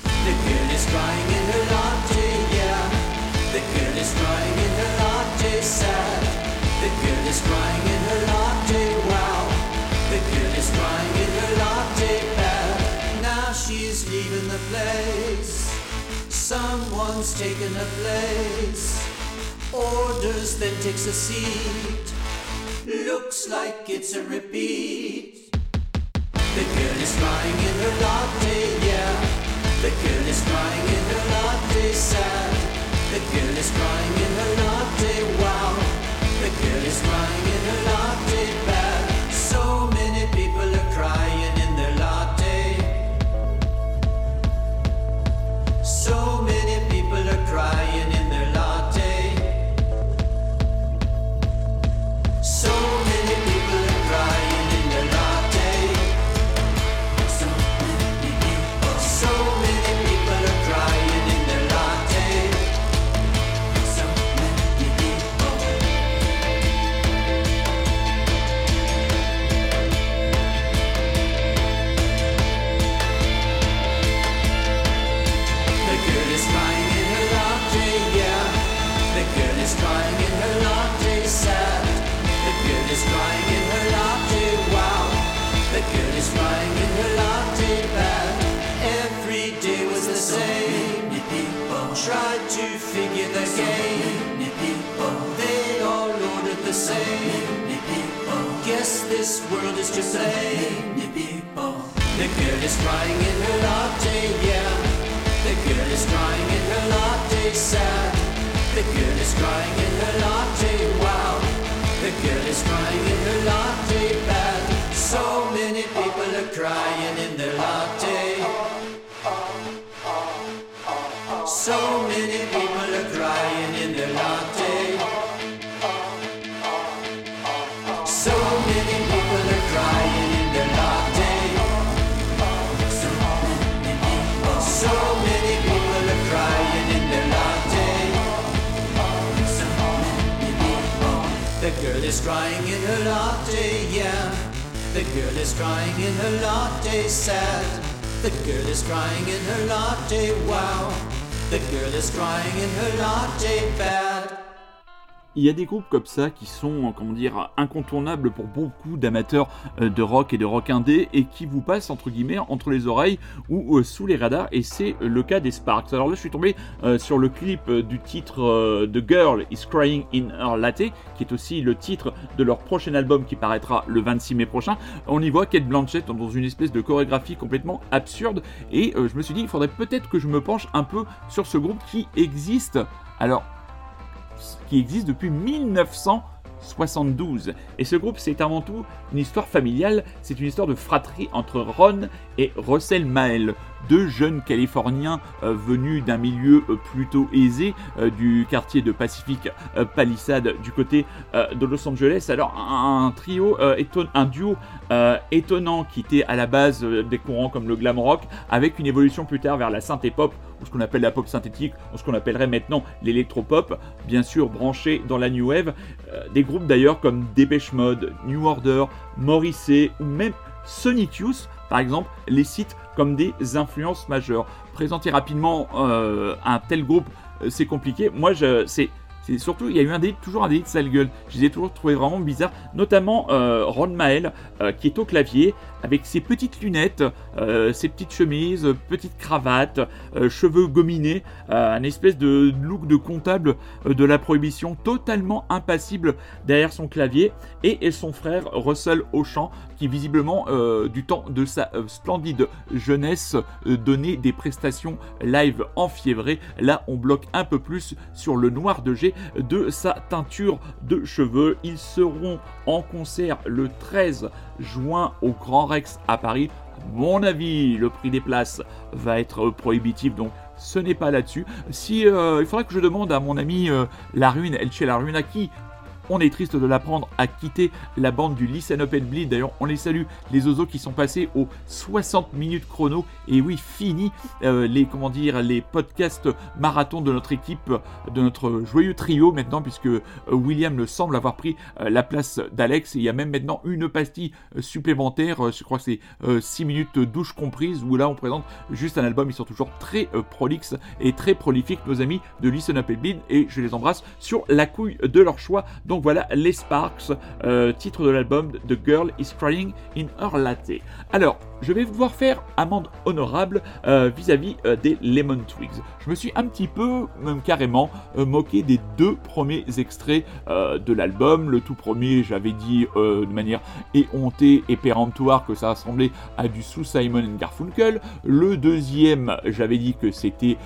The girl is crying Someone's taken a place. Orders, then takes a seat. Looks like it's a repeat. The girl is crying in her latte, yeah. The girl is crying in her latte, sad. The girl is crying in is to blame. The girl is crying in her latte, yeah. The girl is crying in her latte, sad. The girl is crying in her latte, wow. The girl is crying in her latte, bad. So many people are crying in their latte. So is crying in her latte, yeah. The girl is crying in her latte, sad. The girl is crying in her latte, wow. The girl is crying in her latte, bad. Il y a des groupes comme ça qui sont, comment dire, incontournables pour beaucoup d'amateurs euh, de rock et de rock indé et qui vous passent entre guillemets entre les oreilles ou euh, sous les radars et c'est le cas des Sparks. Alors là, je suis tombé euh, sur le clip du titre The Girl is Crying in Her Latte, qui est aussi le titre de leur prochain album qui paraîtra le 26 mai prochain. On y voit Kate Blanchett dans une espèce de chorégraphie complètement absurde et je me suis dit, il faudrait peut-être que je me penche un peu sur ce groupe qui existe. Alors, qui existe depuis 1972. Et ce groupe, c'est avant tout une histoire familiale, c'est une histoire de fratrie entre Ron et Russell Mael, deux jeunes Californiens euh, venus d'un milieu euh, plutôt aisé euh, du quartier de Pacific Palisade du côté de Los Angeles. Alors un, trio, un duo étonnant qui était à la base des courants comme le glam rock, avec une évolution plus tard vers la synthé pop ou ce qu'on appelle la pop synthétique, ou ce qu'on appellerait maintenant l'électropop, bien sûr branché dans la new wave. Des groupes d'ailleurs comme Dépêche Mode, New Order, Morrissey ou même Sonic Youth, par exemple, les citent comme des influences majeures. Présenter rapidement euh, un tel groupe, euh, c'est compliqué. Moi, je, c'est c'est surtout, il y a eu un délit, toujours un délit de sale gueule. Je les ai toujours trouvés vraiment bizarres, notamment euh, Ron Mael, qui est au clavier, avec ses petites lunettes, ses petites chemises, petites cravates, cheveux gominés, un espèce de look de comptable de la prohibition, totalement impassible derrière son clavier, et, et son frère Russell Auchan, visiblement, euh, du temps de sa euh, splendide jeunesse, euh, donnait des prestations live enfiévrées. Là, on bloque un peu plus sur le noir de jet de sa teinture de cheveux. Ils seront en concert le 13 juin au Grand Rex à Paris. Mon avis, le prix des places va être prohibitif, donc ce n'est pas là-dessus. Si il faudrait que je demande à mon ami euh, Larune, Elche Larune, à qui on est triste de l'apprendre, a quitté la bande du Listen Up and Bleed. D'ailleurs, on les salue, les ozos qui sont passés aux 60 minutes chrono. Et oui, fini euh, les, comment dire, les podcasts marathon de notre équipe, de notre joyeux trio maintenant, puisque euh, William le semble avoir pris euh, la place d'Alex. Il y a même maintenant une pastille supplémentaire, je crois que c'est 6 minutes douche comprise, où là on présente juste un album. Ils sont toujours très prolixes et très prolifiques, nos amis de Listen Up and Bleed, et je les embrasse sur la couille de leur choix. Voilà, les Sparks, euh, titre de l'album The Girl is Crying in Her Latte. Alors, je vais devoir faire amende honorable euh, vis-à-vis euh, des Lemon Twigs. Je me suis un petit peu, même carrément, moqué des deux premiers extraits de l'album. Le tout premier, j'avais dit de manière éhontée et péremptoire que ça ressemblait à du sous Simon and Garfunkel. Le deuxième, j'avais dit que c'était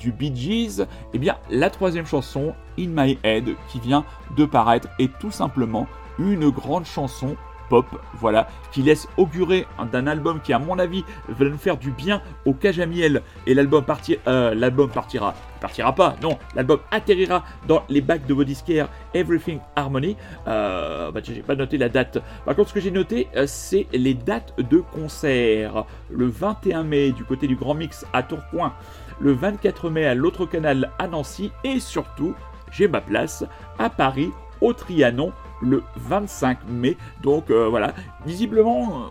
du Bee Gees. Et bien, la troisième chanson, In My Head, qui vient de paraître, est tout simplement une grande chanson pop, voilà, qui laisse augurer d'un album qui, à mon avis, va nous faire du bien au Cajamiel. Et l'album parti, euh, l'album partira, partira pas, non, l'album atterrira dans les bacs de vos disquaires Everything Harmony. Euh, bah, j'ai pas noté la date. Par contre, ce que j'ai noté, euh, c'est les dates de concert. Le 21 mai du côté du Grand Mix à Tourcoing, le 24 mai à l'autre canal à Nancy, et surtout, j'ai ma place à Paris au Trianon le 25 mai. Donc euh, voilà, visiblement euh,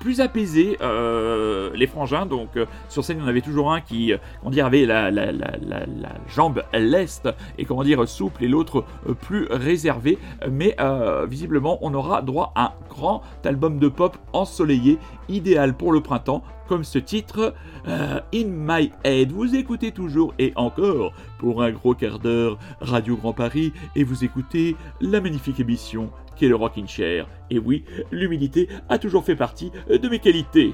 plus apaisé euh, les frangins. Donc sur scène, en avait toujours un qui, avait la, la, la, la, jambe leste et comment dire souple et l'autre plus réservé. Mais visiblement, on aura droit à un grand album de pop ensoleillé, idéal pour le printemps, comme ce titre euh, In My Head. Vous écoutez toujours et encore pour un gros quart d'heure Radio Grand Paris et vous écoutez la magnifique émission qu'est le Rockin' Chair. Et oui, l'humilité a toujours fait partie de mes qualités.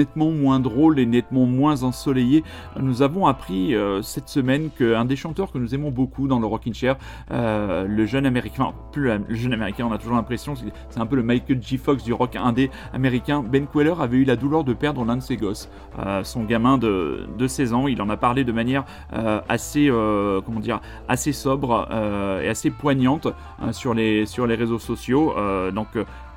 Nettement moins drôle et nettement moins ensoleillé. Nous avons appris euh, cette semaine qu'un des chanteurs que nous aimons beaucoup dans le Rockin' Chair, euh, le jeune américain, enfin, plus le jeune américain, on a toujours l'impression c'est un peu le Michael J. Fox du rock indé américain, Ben Queller avait eu la douleur de perdre l'un de ses gosses, euh, son gamin de, de 16 ans. Il en a parlé de manière assez, comment dire, assez sobre et assez poignante sur, les, sur les réseaux sociaux. Donc,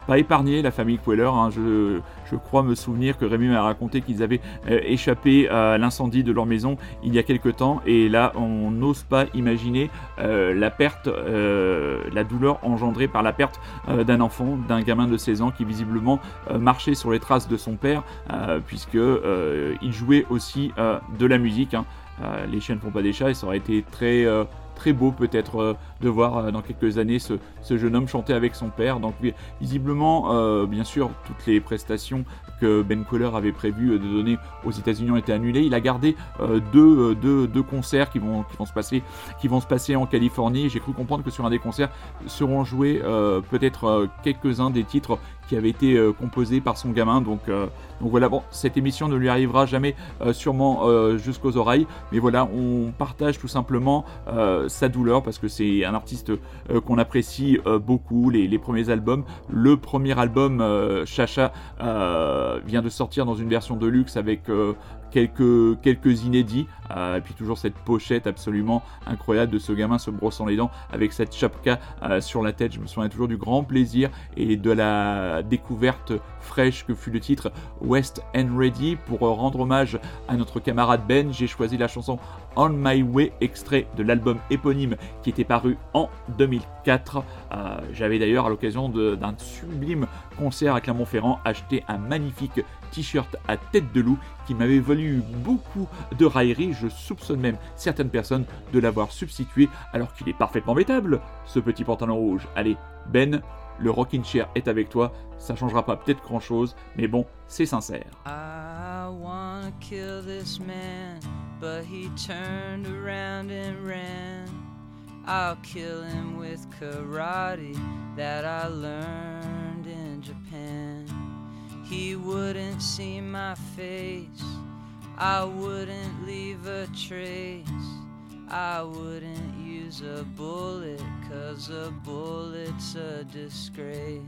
pas épargné la famille Queller. hein. Je, crois me souvenir que Rémi m'a raconté qu'ils avaient euh, échappé à l'incendie de leur maison il y a quelque temps. Et là, on n'ose pas imaginer euh, la perte, euh, la douleur engendrée par la perte d'un enfant, d'un gamin de 16 ans qui visiblement marchait sur les traces de son père, puisque il jouait aussi de la musique. hein. Les chiens ne font pas des chats, et ça aurait été très beau peut-être euh, de voir euh, dans quelques années ce, jeune homme chanter avec son père. Donc vi- visiblement, euh, bien sûr, toutes les prestations que Ben Queller avait prévu de donner aux États-Unis ont été annulées. Il a gardé deux, deux, deux concerts qui vont, qui, vont se passer, qui vont se passer en Californie. J'ai cru comprendre que sur un des concerts seront joués peut-être quelques-uns des titres qui avaient été euh, composés par son gamin. Donc, euh, donc voilà, bon, cette émission ne lui arrivera jamais euh, sûrement jusqu'aux oreilles, mais voilà, on partage tout simplement sa douleur parce que c'est un artiste qu'on apprécie beaucoup. Les, les premiers albums, le premier album Chacha vient de sortir dans une version de luxe avec quelques, inédits, euh, et puis toujours cette pochette absolument incroyable de ce gamin se brossant les dents avec cette chapka euh, sur la tête. Je me souviens toujours du grand plaisir et de la découverte fraîche que fut le titre West End Ready. Pour euh, rendre hommage à notre camarade Ben, j'ai choisi la chanson On My Way, extrait de l'album éponyme qui était paru en 2004. Euh, J'avais d'ailleurs à l'occasion d'un sublime concert à Clermont-Ferrand acheté un magnifique t-shirt à tête de loup qui m'avait valu beaucoup de railleries. Je soupçonne même certaines personnes de l'avoir substitué alors qu'il est parfaitement métable, ce petit pantalon rouge. Allez, Ben, le rocking chair est avec toi. Ça changera pas peut-être grand chose, mais bon, c'est sincère. I wanna kill this man, but he turned around and ran. I'll kill him with karate that I learned in Japan. He wouldn't see my face, I wouldn't leave a trace. I wouldn't use a bullet, cause a bullet's a disgrace.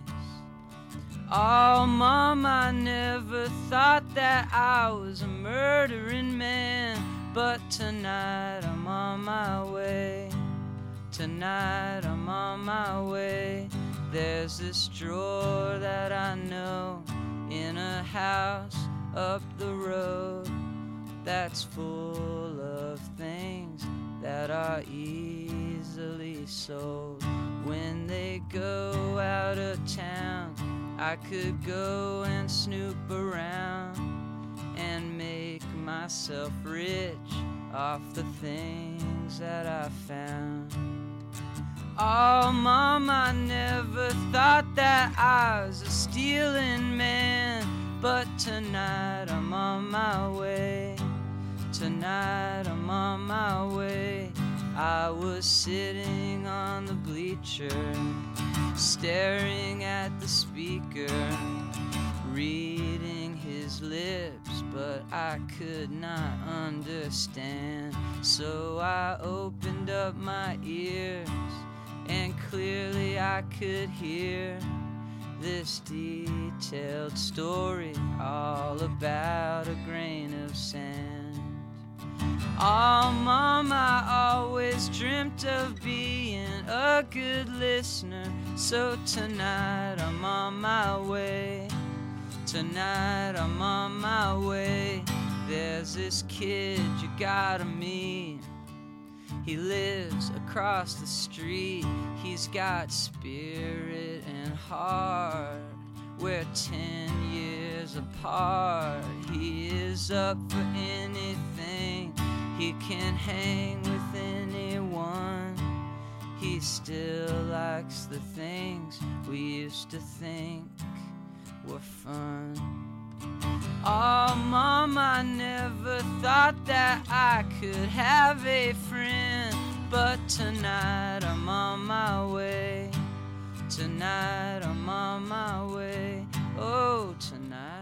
Oh, Mom, I never thought that I was a murdering man. But tonight I'm on my way. Tonight I'm on my way. There's this drawer that I know in a house up the road that's full of things that are easily sold. When they go out of town, I could go and snoop around and make myself rich off the things that I found. Oh, Mom, I never thought that I was a stealing man. But tonight I'm on my way. Tonight I'm on my way. I was sitting on the bleacher, staring at the speaker, reading his lips, but I could not understand. So I opened up my ears, and clearly I could hear this detailed story all about a grain of sand. Oh, Mom, I always dreamt of being a good listener. So tonight I'm on my way. Tonight I'm on my way. There's this kid you gotta meet. He lives across the street. He's got spirit and heart. We're ten years apart. He is up for anything. He can hang with anyone. He still likes the things we used to think were fun. Oh, Mom, I never thought that I could have a friend. But tonight I'm on my way. Tonight I'm on my way. Oh, tonight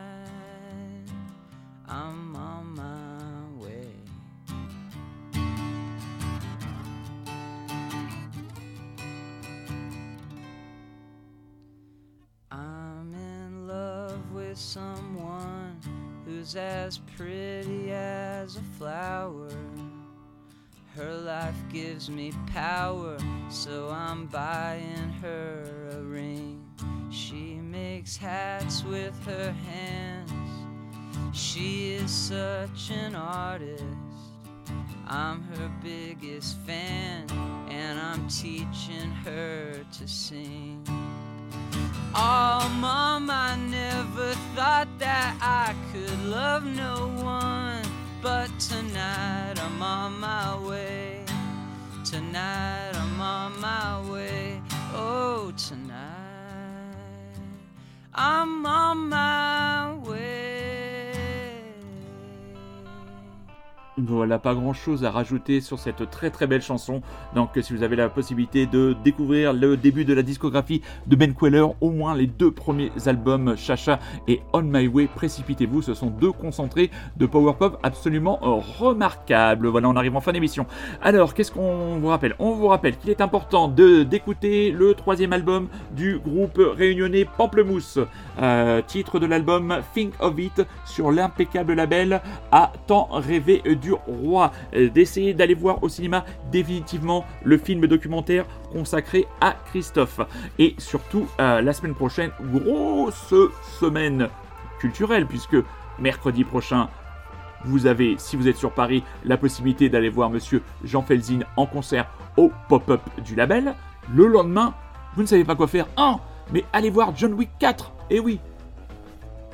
someone who's as pretty as a flower. Her life gives me power, so I'm buying her a ring. She makes hats with her hands. She is such an artist. I'm her biggest fan, and I'm teaching her to sing. Oh, Mom, I never thought that I could love no one. But tonight I'm on my way. Tonight I'm on my way. Oh, tonight I'm on my way. Voilà, pas grand chose à rajouter sur cette très très belle chanson. Donc, si vous avez la possibilité de découvrir le début de la discographie de Ben Queller, au moins les deux premiers albums, Chacha et On My Way, précipitez-vous. Ce sont deux concentrés de power pop absolument euh, remarquables. Voilà, on arrive en fin d'émission. Alors, qu'est-ce qu'on vous rappelle? On vous rappelle qu'il est important de d'écouter le troisième album du groupe réunionnais Pamplemousse. Euh, titre de l'album Think of It sur l'impeccable label à tant rêvé du roi. Euh, D'essayer d'aller voir au cinéma définitivement le film documentaire consacré à Christophe. Et surtout, euh, la semaine prochaine, grosse semaine culturelle puisque mercredi prochain, vous avez, si vous êtes sur Paris, la possibilité d'aller voir Monsieur Jean Felzin en concert au pop-up du label. Le lendemain, vous ne savez pas quoi faire. Un, mais allez voir John Wick 4. Et oui,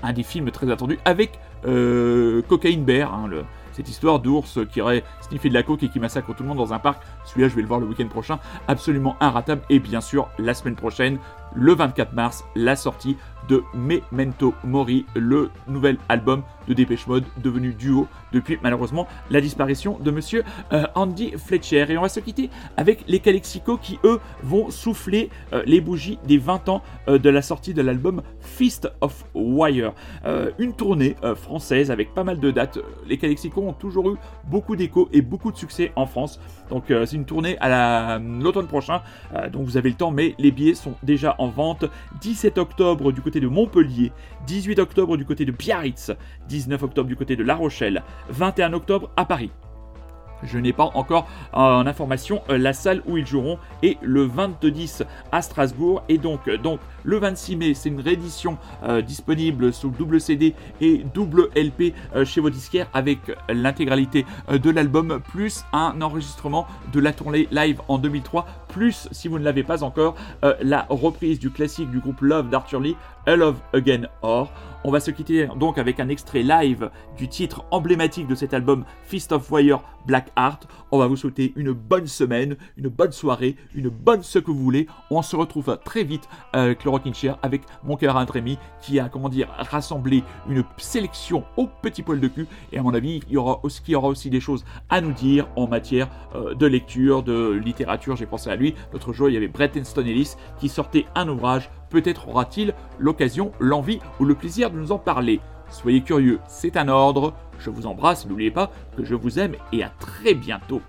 un des films très attendus avec euh, Bear, hein, le- cette histoire d'ours qui aurait sniffé de la coke et qui massacre tout le monde dans un parc. Celui-là, je vais le voir le week-end prochain, absolument inratable. Et bien sûr, la semaine prochaine, le 24 mars, la sortie de Memento Mori, le nouvel album de Dépêche Mode, devenu duo depuis malheureusement la disparition de monsieur euh, Andy Fletcher. Et on va se quitter avec les Calexico qui, eux, vont souffler euh, les bougies des 20 ans euh, de la sortie de l'album Fist of Wire. Une tournée française avec pas mal de dates. Les Calexico ont toujours eu beaucoup d'écho et beaucoup de succès en France. Donc c'est une tournée à la- l'automne prochain. Donc vous avez le temps, mais les billets sont déjà en vente. 17 octobre du côté de Montpellier, 18 octobre du côté de Biarritz, 19 octobre du côté de La Rochelle, 21 octobre à Paris. Je n'ai pas encore en information euh, la salle où ils joueront et le 22-10 à Strasbourg et donc, euh, donc le 26 mai c'est une réédition euh, disponible sous double CD et double LP euh, chez vos disquaires avec l'intégralité euh, de l'album plus un enregistrement de la tournée live en 2003 plus si vous ne l'avez pas encore la reprise du classique du groupe Love d'Arthur Lee A Love Again Or on va se quitter donc avec un extrait live du titre emblématique de cet album Fist of Wire Black Heart. On va vous souhaiter une bonne semaine, une bonne soirée, une bonne ce que vous voulez. On se retrouve très vite avec le Rockin' Chair, avec mon cœur Rémi qui a, comment dire, rassemblé une sélection au petit poil de cul. Et à mon avis, il y aura aussi, des choses à nous dire en matière euh, de lecture, de littérature. J'ai pensé à lui. L'autre jour, il y avait Brett Easton Ellis qui sortait un ouvrage. Peut-être aura-t-il l'occasion, l'envie ou le plaisir de nous en parler. Soyez curieux, c'est un ordre. Je vous embrasse, n'oubliez pas que je vous aime et à très bientôt.